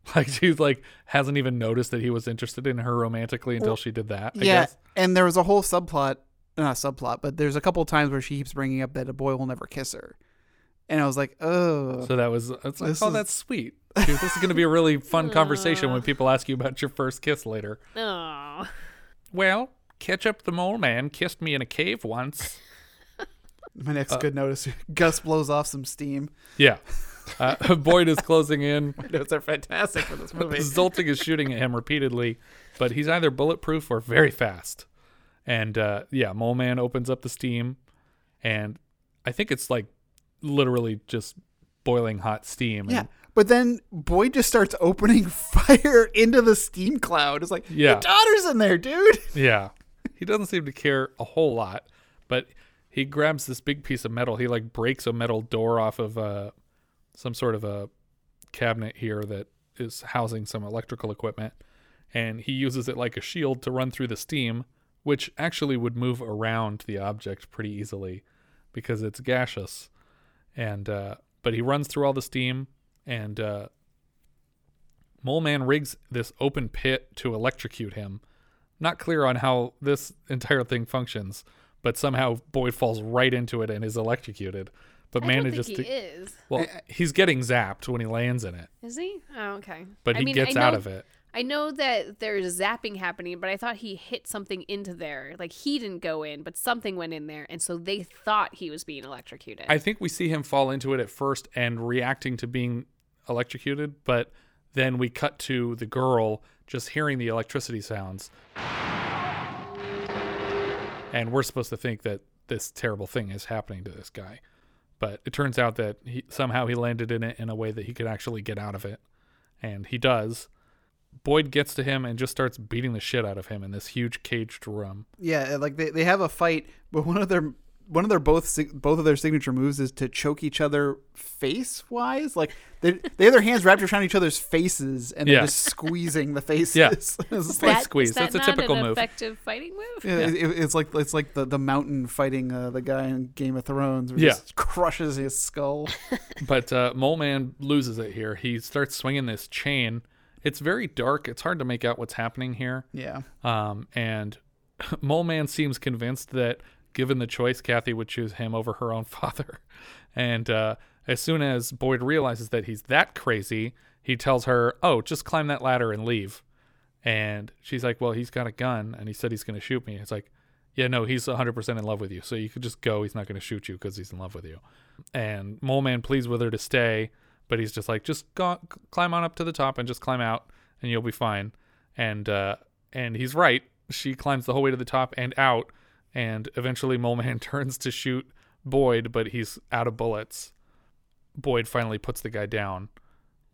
like, she's like, hasn't even noticed that he was interested in her romantically until Well, she did that. I yeah, guess. and there was a whole subplot, not subplot, but there's a couple times where she keeps bringing up that a boy will never kiss her, and I was like, oh. So that was, it's like, oh, is- that's sweet. Dude, this is going to be a really fun conversation when people ask you about your first kiss later. Oh. Well, Ketchup the Mole Man kissed me in a cave once. My next Uh, good notice: Gus blows off some steam. Yeah. Uh, Boyd is closing in. Notes are fantastic for this movie. Zoltik is shooting at him repeatedly, but he's either bulletproof or very fast. And uh, yeah, Mole Man opens up the steam, and I think it's like literally just boiling hot steam. Yeah, And but then Boyd just starts opening fire into the steam cloud. It's like, Yeah. your daughter's in there, dude. yeah, he doesn't seem to care a whole lot, but he grabs this big piece of metal. He like breaks a metal door off of uh, some sort of a cabinet here that is housing some electrical equipment, and he uses it like a shield to run through the steam, which actually would move around the object pretty easily because it's gaseous. And uh, but he runs through all the steam, and uh, Mole Man rigs this open pit to electrocute him. Not clear on how this entire thing functions, but somehow Boyd falls right into it and is electrocuted. But I don't manages think to. he is. Well, he's getting zapped when he lands in it. Is he? Oh, okay. But I he mean, gets I out of it. I know that there's zapping happening, but I thought he hit something into there. Like he didn't go in, but something went in there, and so they thought he was being electrocuted. I think we see him fall into it at first and reacting to being electrocuted, but then we cut to the girl just hearing the electricity sounds. And we're supposed to think that this terrible thing is happening to this guy. But it turns out that he, somehow he landed in it in a way that he could actually get out of it. And he does. Boyd gets to him and just starts beating the shit out of him in this huge caged room. Yeah, like they, they have a fight, but one of their one of their both both of their signature moves is to choke each other face wise. Like they they have their hands wrapped around each other's faces and they're Yeah. just squeezing the faces. Yeah. It's Is like- that- squeeze. Is that That's a typical an move. effective fighting move? Yeah, it- it- it's like it's like the, the mountain fighting uh, the guy in Game of Thrones, where Yeah. just crushes his skull. but uh, Mole Man loses it here. He starts swinging this chain, It's very dark. It's hard to make out what's happening here. Yeah. Um, and Mole Man seems convinced that given the choice, Kathy would choose him over her own father. And uh, as soon as Boyd realizes that he's that crazy, he tells her, "Oh, just climb that ladder and leave." And she's like, "Well, he's got a gun, and he said he's going to shoot me." It's like, "Yeah, no, he's 100% in love with you, so you could just go. He's not going to shoot you because he's in love with you." And Mole Man pleads with her to stay, but he's just like, "Just go, climb on up to the top and just climb out, and you'll be fine." And uh, and he's right. She climbs the whole way to the top and out, and eventually Mole Man turns to shoot Boyd, but he's out of bullets. Boyd finally puts the guy down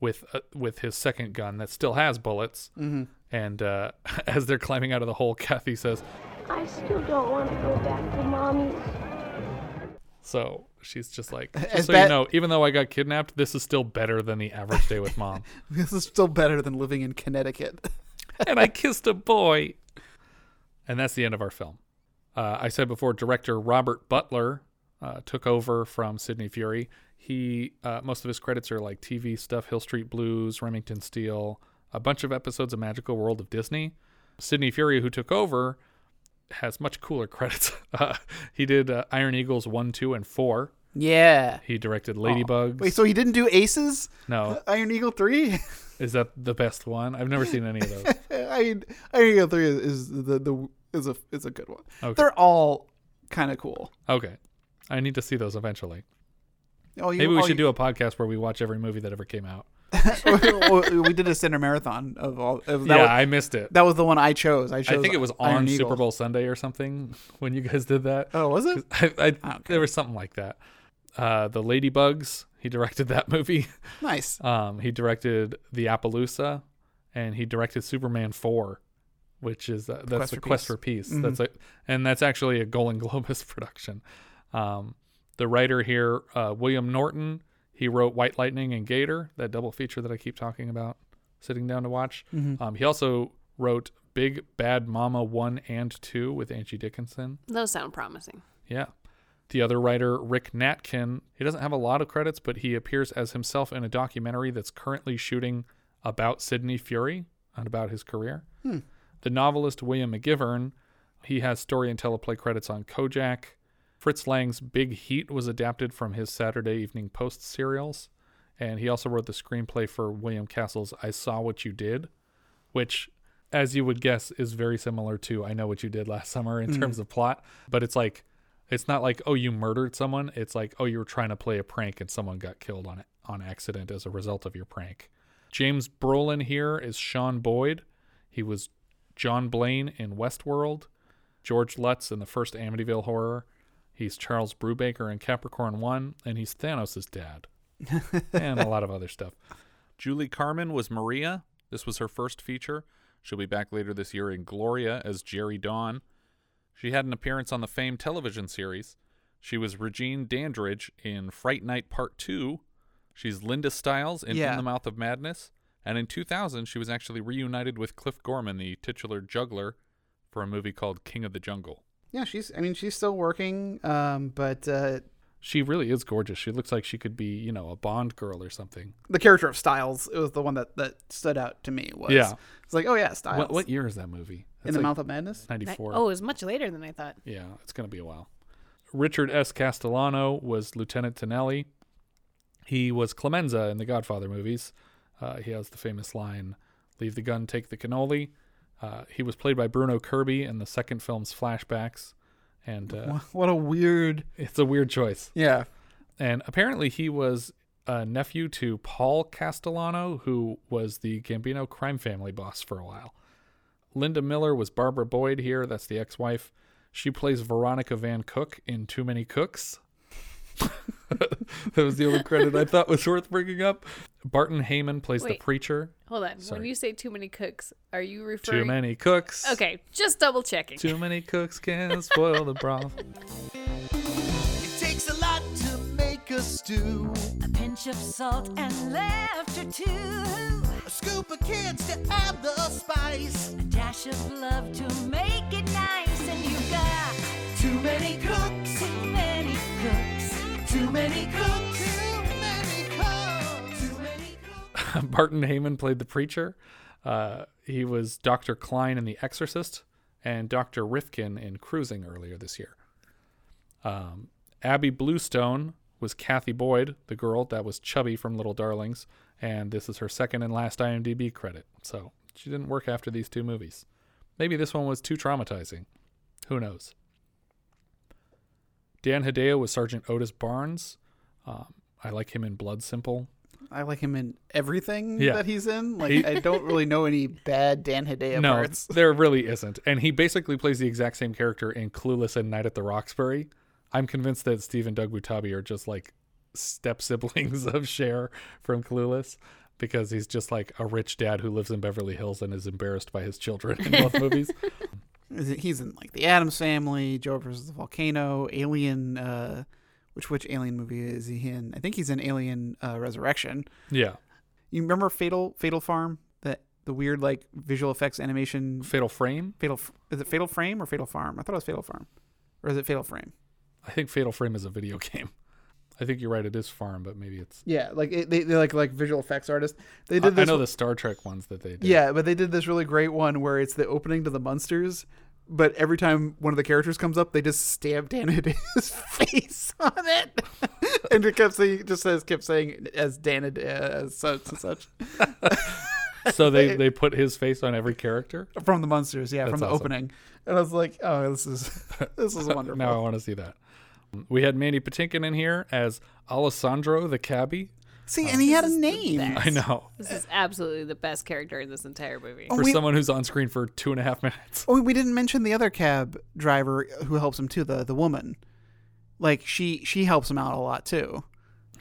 with uh, with his second gun that still has bullets. Mhm. And uh, as they're climbing out of the hole, Kathy says, I still don't want to go back to mommy's. "So she's just like, just so you know, even though I got kidnapped, this is still better than the average day with mom." This is still better than living in Connecticut. and I kissed a boy. And that's the end of our film. Uh, I said before, director Robert Butler uh, took over from Sidney Furie. He uh, most of his credits are like TV stuff: Hill Street Blues, Remington Steele, a bunch of episodes of Magical World of Disney. Sidney Furie, who took over, has much cooler credits. Uh, he did uh, Iron Eagles one, two, and four. Yeah. He directed Ladybugs. Wait, so he didn't do Aces? No. Iron Eagle 3? Is that the best one? I've never seen any of those. I mean, Iron Eagle 3 is, is the, the is a is a good one. Okay. They're all kind of cool. Okay. I need to see those eventually. Oh, you- Maybe we oh, should you- do a podcast where we watch every movie that ever came out. we did a center marathon of all. Of, Yeah, was- I missed it. That was the one I chose. I I think it was Iron on Eagle. Super Bowl Sunday or something when you guys did that. Oh, was it? I, I, There was something like that. Uh, the Ladybugs. He directed that movie. Nice. Um, he directed The Appaloosa, and he directed Superman Four, which is uh, that's Quest the for Quest Peace. for Peace. Mhm. That's a, and that's actually a Golan Globus production. Um, the writer here, uh, William Norton, he wrote White Lightning and Gator, that double feature that I keep talking about, sitting down to watch. Mhm. Um, he also wrote Big Bad Mama One and Two with Angie Dickinson. Those sound promising. Yeah. The other writer, Rick Natkin, he doesn't have a lot of credits, but he appears as himself in a documentary that's currently shooting about Sidney Furie and about his career. Hmm. The novelist William McGivern, he has story and teleplay credits on Kojak. Fritz Lang's Big Heat was adapted from his Saturday Evening Post serials. And he also wrote the screenplay for William Castle's I Saw What You Did, which, as you would guess, is very similar to I Know What You Did Last Summer in Mhm. terms of plot. But it's like, it's not like, oh, you murdered someone. It's like, oh, you were trying to play a prank and someone got killed on it on accident as a result of your prank. James Brolin here is Sean Boyd. He was John Blaine in Westworld, George Lutz in the first Amityville Horror. He's Charles Brubaker in Capricorn 1, and he's Thanos' dad. and a lot of other stuff. Julie Carmen was Maria. This was her first feature. She'll be back later this year in Gloria as Jerry Dawn. She had an appearance on the famed television series. She was Regine Dandridge in Fright Night Part 2. She's Linda Styles in Yeah. In the Mouth of Madness. And in 2000, she was actually reunited with Cliff Gorman, the titular juggler, for a movie called King of the Jungle. Yeah, she's. I mean, she's still working. Um, but uh, She really is gorgeous. She looks like she could be, you know, a Bond girl or something. the character of Styles, it was the one that that stood out to me. Was Yeah. It's like, oh yeah, Styles. What, what year is that movie? In That's the like Mouth of Madness. 94. Oh, it was much later than I thought. Yeah, it's going to be a while. Richard S. Castellano was Lieutenant Tonelli. He was Clemenza in the Godfather movies. Uh, he has the famous line, "Leave the gun, take the cannoli." Uh, he was played by Bruno Kirby in the second film's flashbacks, and uh, what a weird. it's a weird choice. Yeah. And apparently, he was a nephew to Paul Castellano, who was the Gambino crime family boss for a while. Linda Miller was Barbara Boyd here. That's the ex wife. She plays Veronica Van Cook in Too Many Cooks. that was the only credit I thought was worth bringing up. Barton Heyman plays Wait. the preacher. Hold on. When you say too many cooks, are you referring? Too many cooks. Okay, just double checking. Too many cooks can spoil the broth. It takes a lot to make a stew. A pinch of salt and laughter too. A scoop of kids to add the spice. A dash of love to make cooks. Too many cooks. Too many cooks. Barton Heyman played the preacher. Uh, he was Dr. Klein in The Exorcist and Dr. Rifkin in Cruising earlier this year. Um, Abby Bluestone was Kathy Boyd, the girl that was chubby from Little Darlings, and this is her second and last IMDb credit. So she didn't work after these two movies. Maybe this one was too traumatizing. Who knows? Dan Hedaya was Sergeant Otis Barnes. Um, I like him in Blood Simple. I like him in everything Yeah. that he's in. Like He- I don't really know any bad Dan Hedaya no, parts. there really isn't. And he basically plays the exact same character in Clueless and Night at the Roxbury. I'm convinced that Steve and Doug Butabi are just like step siblings of Cher from Clueless because he's just like a rich dad who lives in Beverly Hills and is embarrassed by his children in both movies. Is it- He's in like the Addams Family, Joe versus the Volcano, Alien. Uh, which which Alien movie is he in? I think he's in Alien uh, Resurrection. Yeah. You remember Fatal Fatal Farm? That the weird like visual effects animation. Fatal Frame. Fatal is it Fatal Frame or Fatal Farm? I thought it was Fatal Farm, or is it Fatal Frame? I think Fatal Frame is a video game. I think you're right. It is Farm, but maybe it's. Yeah, like it, they they like like visual effects artists. They I, did I this. know the Star Trek ones that they did. Yeah, but they did this really great one where it's the opening to the Munsters, but every time one of the characters comes up, they just stamp Dan Hedaya's face on it, and it kept saying, just says kept saying as Dan Hedaya, uh, as such and such. so they they put his face on every character from the Munsters, yeah, That's from the awesome. opening, and I was like, oh, this is this is wonderful. now I want to see that. We had Mandy Patinkin in here as Alessandro the cabbie. See, and he had a name. I know. This is absolutely the best character in this entire movie. For someone who's on screen for two and a half minutes. Oh, we didn't mention the other cab driver who helps him too, the the woman. Like she she helps him out a lot too.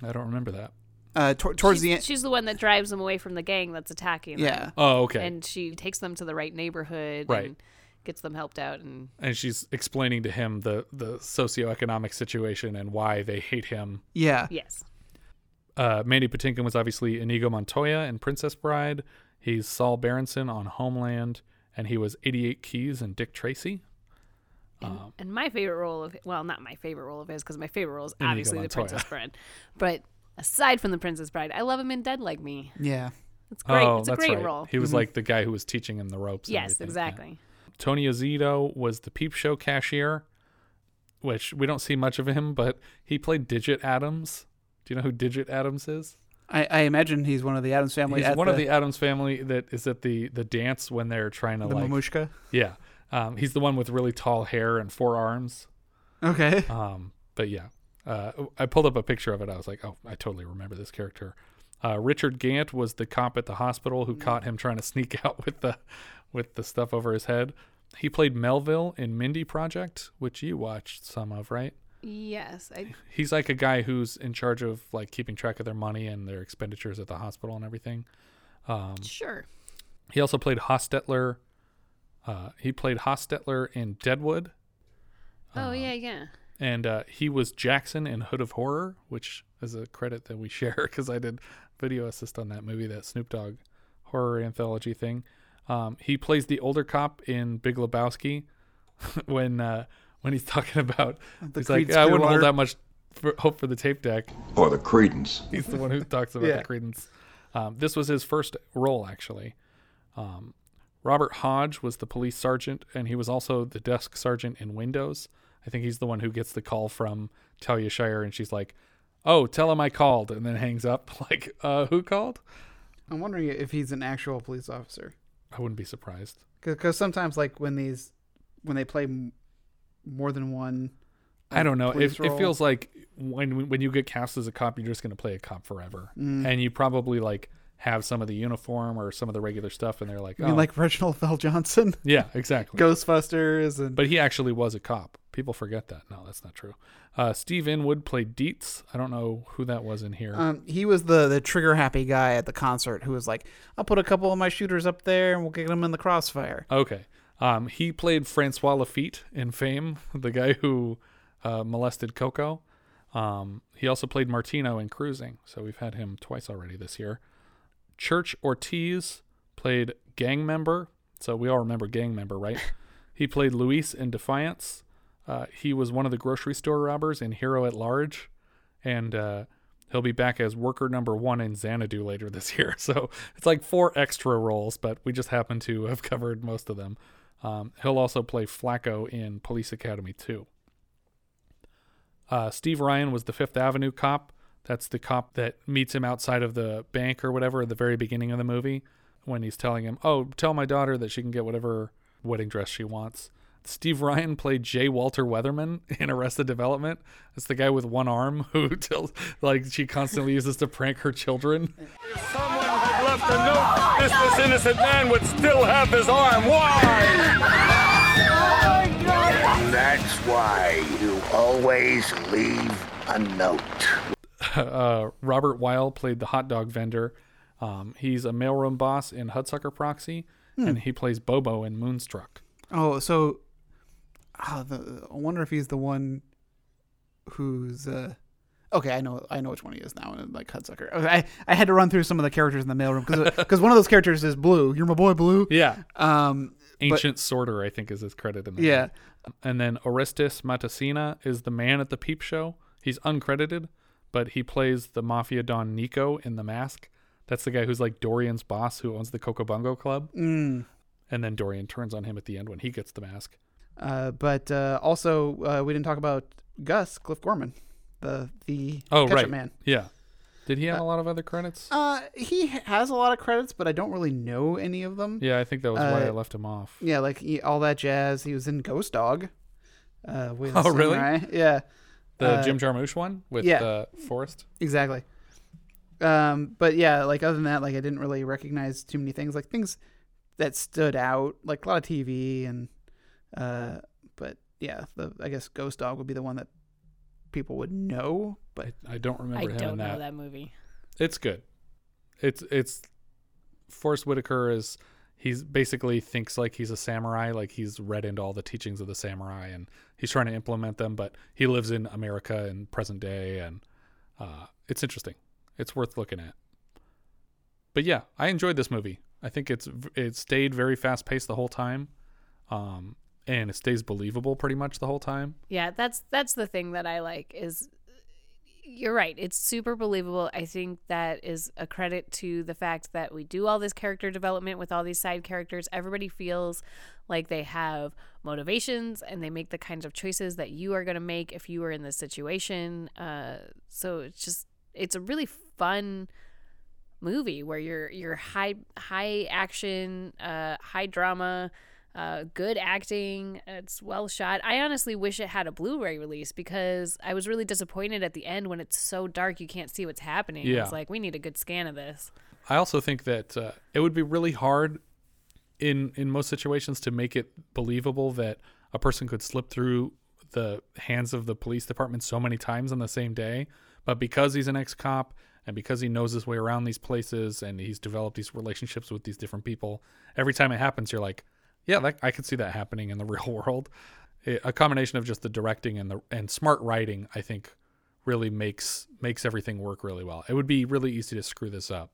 I don't remember that. Uh, tor- towards she's, the end, she's the one that drives them away from the gang that's attacking them. Yeah. Oh, okay. And she takes them to the right neighborhood Right. and gets them helped out and And she's explaining to him the the socioeconomic situation and why they hate him. Yeah. Yes. Uh, Mandy Patinkin was obviously Inigo Montoya in Princess Bride. He's Saul Berenson on Homeland, and he was 88 Keys in Dick Tracy. Um, and my favorite role of well, not my favorite role of his because my favorite role is Inigo obviously the Princess Bride. But aside from the Princess Bride, I love him in Dead Like Me. Yeah. It's great. Oh, it's a great right. role. He was Mm-hmm. Mhm. like the guy who was teaching him the ropes. Yes, everything. exactly. Tony Azito was the Peep Show cashier, which we don't see much of him, but he played Digit Addams. Do you know who Digit Addams is? I, I imagine he's one of the Addams family. He's one of the Addams family that is at the the dance when they're trying to The like mamushka? Yeah, um, he's the one with really tall hair and four arms. Okay. Um, but yeah, uh, I pulled up a picture of it. I was like, oh, I totally remember this character. Uh, Richard Gant was the cop at the hospital who caught him trying to sneak out with the with the stuff over his head. He played Melville in Mindy Project, which you watched some of, right? Yes, I He's like a guy who's in charge of like keeping track of their money and their expenditures at the hospital and everything. Um, sure. he also played Hostetler. Uh, he played Hostetler in Deadwood, Oh yeah, yeah. and uh, he was Jackson in Hood of Horror, which is a credit that we share because I did video assist on that movie, that Snoop Dogg horror anthology thing. Um, he plays the older cop in Big Lebowski when uh, when he's talking about The he's like, "Yeah, I wouldn't hold that much for, hope for the tape deck. Or the Creedence. He's the one who talks about Yeah. the Creedence. Um, this was his first role, actually. Um, Robert Hodge was the police sergeant, and he was also the desk sergeant in Windows. I think he's the one who gets the call from Talia Shire, and she's like, "Oh, tell him I called," and then hangs up. Like, uh, who called? I'm wondering if he's an actual police officer. I wouldn't be surprised. Because sometimes, like when these, when they play m- more than one, I don't know. It, it feels like when when you get cast as a cop, you're just going to play a cop forever, Mm. and you probably like have some of the uniform or some of the regular stuff, and they're like, I mean, "Oh, like Reginald VelJohnson. Yeah, exactly. Ghostbusters and But he actually was a cop. People forget that. No, that's not true. Uh, Steve Inwood played Dietz. I don't know who that was in here. Um, he was the the trigger happy guy at the concert who was like, "I'll put a couple of my shooters up there and we'll get them in the crossfire." okay. Um, he played Francois Lafitte in Fame, the guy who uh, molested Coco. Um, he also played Martino in Cruising, so we've had him twice already this year. Church Ortiz played gang member, so we all remember gang member, right? he played Luis in Defiance. Uh, he was one of the grocery store robbers in Hero at Large, and uh, He'll be back as worker number one in Xanadu later this year. So it's like four extra roles, but we just happen to have covered most of them. Um, he'll also play Flacco in Police Academy 2. Uh, Steve Ryan was the Fifth Avenue cop. That's the cop that meets him outside of the bank or whatever at the very beginning of the movie when he's telling him, Oh, tell my daughter that she can get whatever wedding dress she wants. Steve Ryan played J. Walter Weatherman in Arrested Development. It's the guy with one arm who tells, like, she constantly uses to prank her children. If Someone had left a note. This, this innocent man would still have his arm. Why? That's why you always leave a note. uh, Robert Weil played the hot dog vendor. Um, he's a mailroom boss in Hudsucker Proxy, Hmm. and he plays Bobo in Moonstruck. Oh, so ah, the, I wonder if he's the one who's uh okay. I know I know which one he is now. and Like Hudsucker. I I had to run through some of the characters in the mailroom because one of those characters is Blue. You're my boy, Blue. Yeah. Um. but- Ancient Sorter, I think, is his credit in there. Yeah. And then Orestes Matacena is the man at the peep show. He's uncredited, but he plays the mafia don Nico in The Mask. That's the guy who's like Dorian's boss who owns the Cocobongo Club. Mm. And then Dorian turns on him at the end when he gets the mask. Uh, but uh, also uh, we didn't talk about Gus Cliff Gorman, the the Oh, ketchup right. man. Yeah. Did he have a lot of other credits? Uh, he has a lot of credits, but I don't really know any of them. Yeah, I think that was why I Uh, left him off. Yeah, like he, all that jazz. He was in Ghost Dog. Uh, with Oh, really? Yeah. The Uh, Jim Jarmusch one with yeah. uh, Forest? Exactly. Um, but yeah, like other than that, like I didn't really recognize too many things, like things that stood out, like a lot of TV and, uh, but yeah, the I guess Ghost Dog would be the one that people would know, but I don't remember I him don't in know that. that movie. It's good. It's it's Forest Whitaker is he's basically thinks like he's a samurai, like he's read into all the teachings of the samurai and he's trying to implement them, but he lives in America in present day and uh, it's interesting. It's worth looking at. But yeah, I enjoyed this movie. I think it's it stayed very fast paced the whole time. Um and it stays believable pretty much the whole time. Yeah, that's that's the thing that I like is you're right. It's super believable. I think that is a credit to the fact that we do all this character development with all these side characters. Everybody feels like they have motivations and they make the kinds of choices that you are going to make if you were in this situation. Uh, so it's just it's a really fun movie where you're you're high high action, uh, high drama, uh, good acting. It's well shot. I honestly wish it had a Blu-ray release because I was really disappointed at the end when it's so dark you can't see what's happening. Yeah. It's like we need a good scan of this. I also think that uh, it would be really hard in in most situations to make it believable that a person could slip through the hands of the police department so many times on the same day. But because he's an ex-cop and because he knows his way around these places and he's developed these relationships with these different people, every time it happens, you're like, yeah, that, I could see that happening in the real world. It- a combination of just the directing and the and smart writing, I think, really makes makes everything work really well. It would be really easy to screw this up.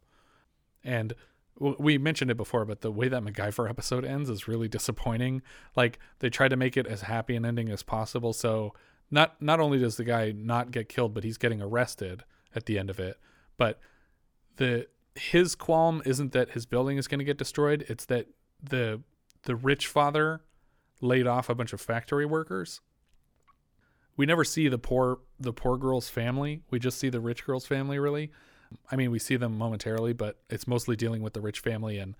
And we mentioned it before, but the way that MacGyver episode ends is really disappointing. Like they tried to make it as happy an ending as possible. So not not only does the guy not get killed, but he's getting arrested at the end of it. But the his qualm isn't that his building is going to get destroyed. It's that the the rich father laid off a bunch of factory workers. We never see the poor the poor girl's family. We just see the rich girl's family really. I mean, we see them momentarily, but it's mostly dealing with the rich family and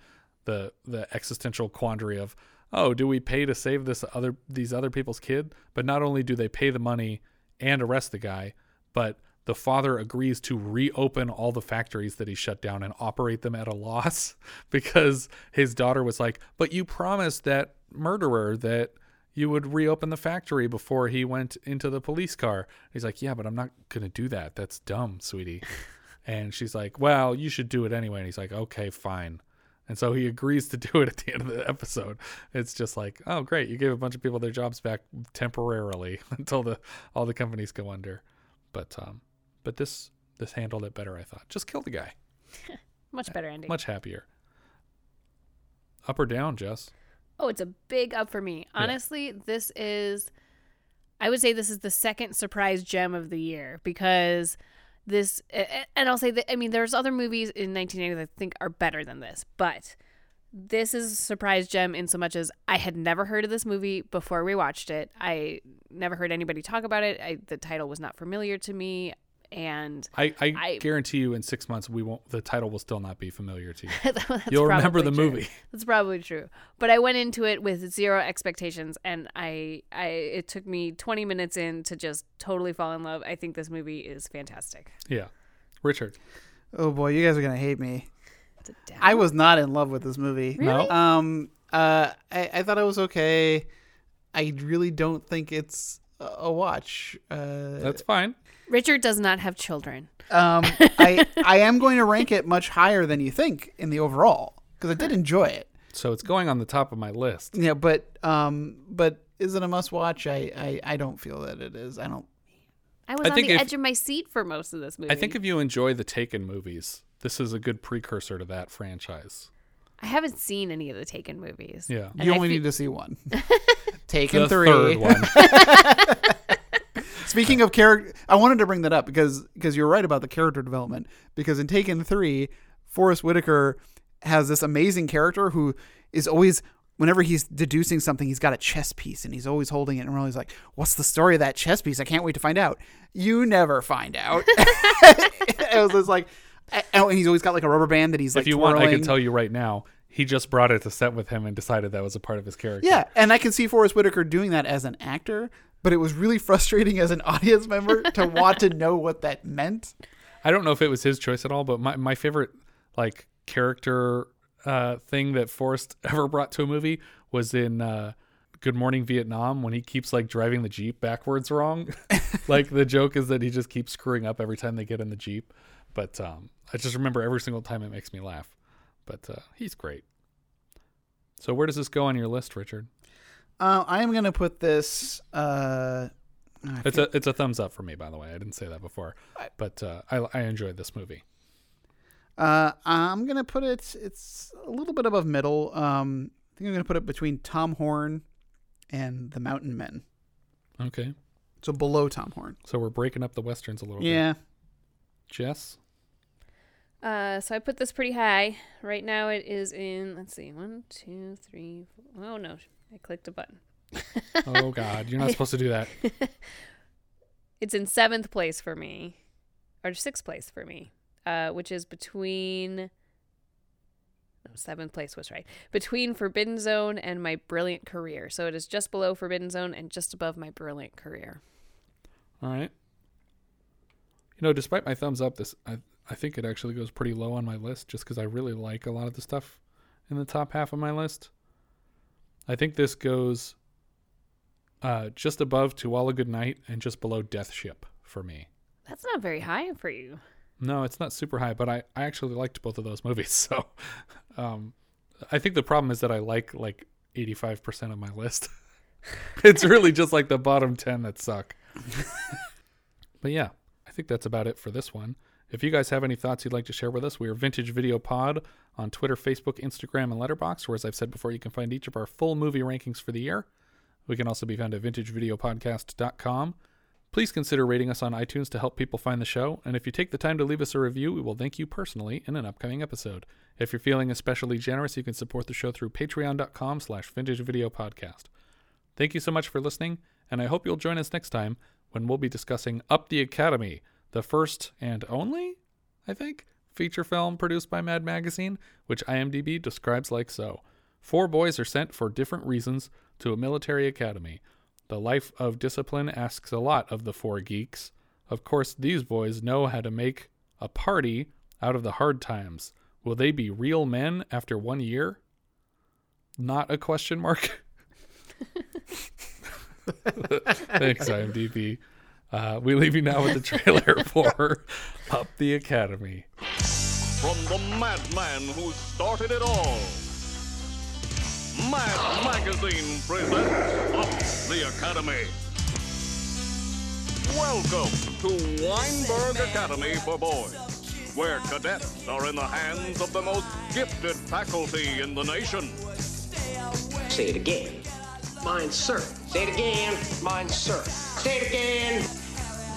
the the existential quandary of, oh, do we pay to save this other these other people's kid? But not only do they pay the money and arrest the guy, but the father agrees to reopen all the factories that he shut down and operate them at a loss because his daughter was like, "But you promised that murderer that you would reopen the factory before he went into the police car." He's like, "Yeah, but I'm not going to do that. That's dumb, sweetie." And she's like, "Well, you should do it anyway." And he's like, "Okay, fine." And so he agrees to do it at the end of the episode. It's just like, "Oh, great! You gave a bunch of people their jobs back temporarily until the all the companies go under." But um, but this this handled it better, I thought. Just kill the guy. Much better ending. Much happier. Up or down, Jess? Oh, it's a big up for me. Honestly, this is I would say this is the second surprise gem of the year because this and I'll say that I mean there's other movies in 1980 that I think are better than this, but this is a surprise gem in so much as I had never heard of this movie before we watched it. I never heard anybody talk about it. I, the title was not familiar to me, and I, I, I- guarantee you, in six months, we won't. The title will still not be familiar to you. That's You'll remember the true. movie. That's probably true. But I went into it with zero expectations, and I, I, it took me 20 minutes in to just totally fall in love. I think this movie is fantastic. Yeah, Richard. Oh boy, you guys are gonna hate me. I was not in love with this movie. Really? No? Um. Uh. I, I thought it was okay. I really don't think it's a a watch. Uh, That's fine. Richard does not have children. Um. I I am going to rank it much higher than you think in the overall because I did enjoy it. So it's going on the top of my list. Yeah, but um. But is it a must watch? I I I don't feel that it is. I don't. I was I on think the if- edge of my seat for most of this movie. I think if you enjoy the Taken movies, this is a good precursor to that franchise. I haven't seen any of the Taken movies. Yeah. And You only fe- need to see one. Taken The three. third one. Speaking of character, I wanted to bring that up because because you're right about the character development. Because in Taken three, Forest Whitaker has this amazing character who is always whenever he's deducing something, he's got a chess piece and he's always holding it and we're always like, "What's the story of that chess piece? I can't wait to find out." You never find out. it was just like, oh, and he's always got like a rubber band that he's like. if you want, I can tell you right now. He just brought it to set with him and decided that was a part of his character. Yeah, and I can see Forest Whitaker doing that as an actor, but it was really frustrating as an audience member to want to know what that meant. I don't know if it was his choice at all, but my, my favorite like character uh, thing that Forest ever brought to a movie was in uh, Good Morning Vietnam when he keeps like driving the Jeep backwards wrong. like the joke is that he just keeps screwing up every time they get in the Jeep. But um, I just remember every single time it makes me laugh. But uh, he's great. So where does this go on your list, Richard? Uh, I am gonna put this. Uh, I It's a it's a thumbs up for me, by the way. I didn't say that before, but uh, I I enjoyed this movie. Uh, I'm gonna put it. It's a little bit above middle. Um, I think I'm gonna put it between Tom Horn and The Mountain Men. Okay. So below Tom Horn. So we're breaking up the westerns a little bit. Yeah. Jess. Uh, so I put this pretty high. Right now it is in, let's see, one, two, three, four. Oh no, I clicked a button. Oh God, you're not supposed to do that. It's in seventh place for me, or sixth place for me, uh, which is between. No, seventh place was right. Between Forbidden Zone and My Brilliant Career. So it is just below Forbidden Zone and just above My Brilliant Career. All right. You know, despite my thumbs up, this I I think it actually goes pretty low on my list, just because I really like a lot of the stuff in the top half of my list. I think this goes uh, just above To All a Good Night and just below Death Ship for me. That's not very high for you. No, it's not super high, but I, I actually liked both of those movies. So um, I think the problem is that I like like 85% of my list. it's really just like the bottom 10 that suck. but yeah, I think that's about it for this one. If you guys have any thoughts you'd like to share with us, we are Vintage Video Pod on Twitter, Facebook, Instagram, and Letterboxd, where, as I've said before, you can find each of our full movie rankings for the year. We can also be found at vintagevideopodcast.com. Please consider rating us on iTunes to help people find the show, and if you take the time to leave us a review, we will thank you personally in an upcoming episode. If you're feeling especially generous, you can support the show through patreon.com slash vintagevideopodcast. Thank you so much for listening, and I hope you'll join us next time when we'll be discussing Up the Academy, the first and only, I think, feature film produced by Mad Magazine, which IMDb describes like so. Four boys are sent for different reasons to a military academy. The life of discipline asks a lot of the four geeks. Of course, these boys know how to make a party out of the hard times. Will they be real men after one year? Not a question mark. Thanks, IMDb. Uh, we leave you now with the trailer for Up the Academy. From the madman who started it all. Mad Magazine presents Up the Academy. Welcome to Weinberg Academy for Boys, where cadets are in the hands of the most gifted faculty in the nation. Say it again. Mine, sir. Say it again. Mine, sir. Say it again.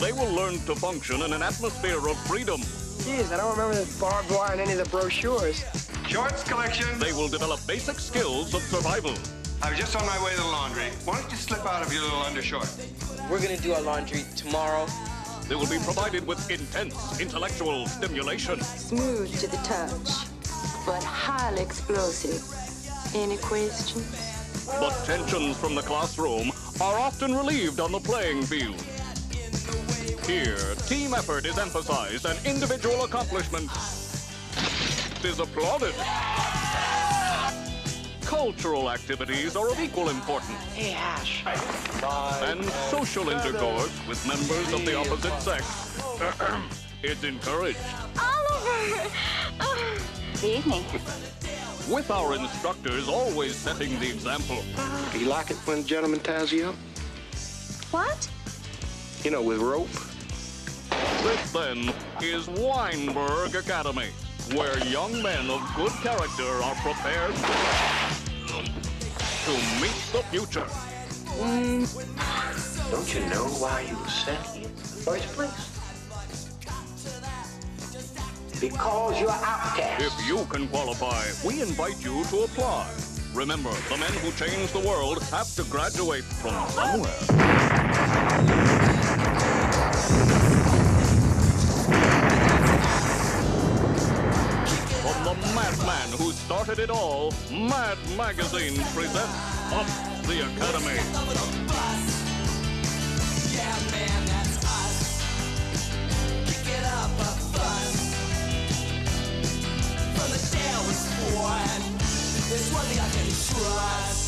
They will learn to function in an atmosphere of freedom. Geez, I don't remember this barbed wire in any of the brochures. Shorts collection. They will develop basic skills of survival. I was just on my way to the laundry. Why don't you slip out of your little undershort? We're gonna do our laundry tomorrow. They will be provided with intense intellectual stimulation. Smooth to the touch, but highly explosive. Any questions? But tensions from the classroom are often relieved on the playing field. Here, team effort is emphasized and individual accomplishment is applauded. Cultural activities are of equal importance. Hey, Ash. And social intercourse with members of the opposite sex is encouraged. Oliver! Evening. With our instructors always setting the example. Do you like it when a gentleman ties you up? What? You know, with rope? This, then, is Weinberg Academy, where young men of good character are prepared to meet the future. Don't you know why you were sent here in the first place? Because you're outcast. If you can qualify, we invite you to apply. Remember, the men who change the world have to graduate from somewhere. From the madman who started it all, Mad Magazine presents Up the Academy. There's one thing I can trust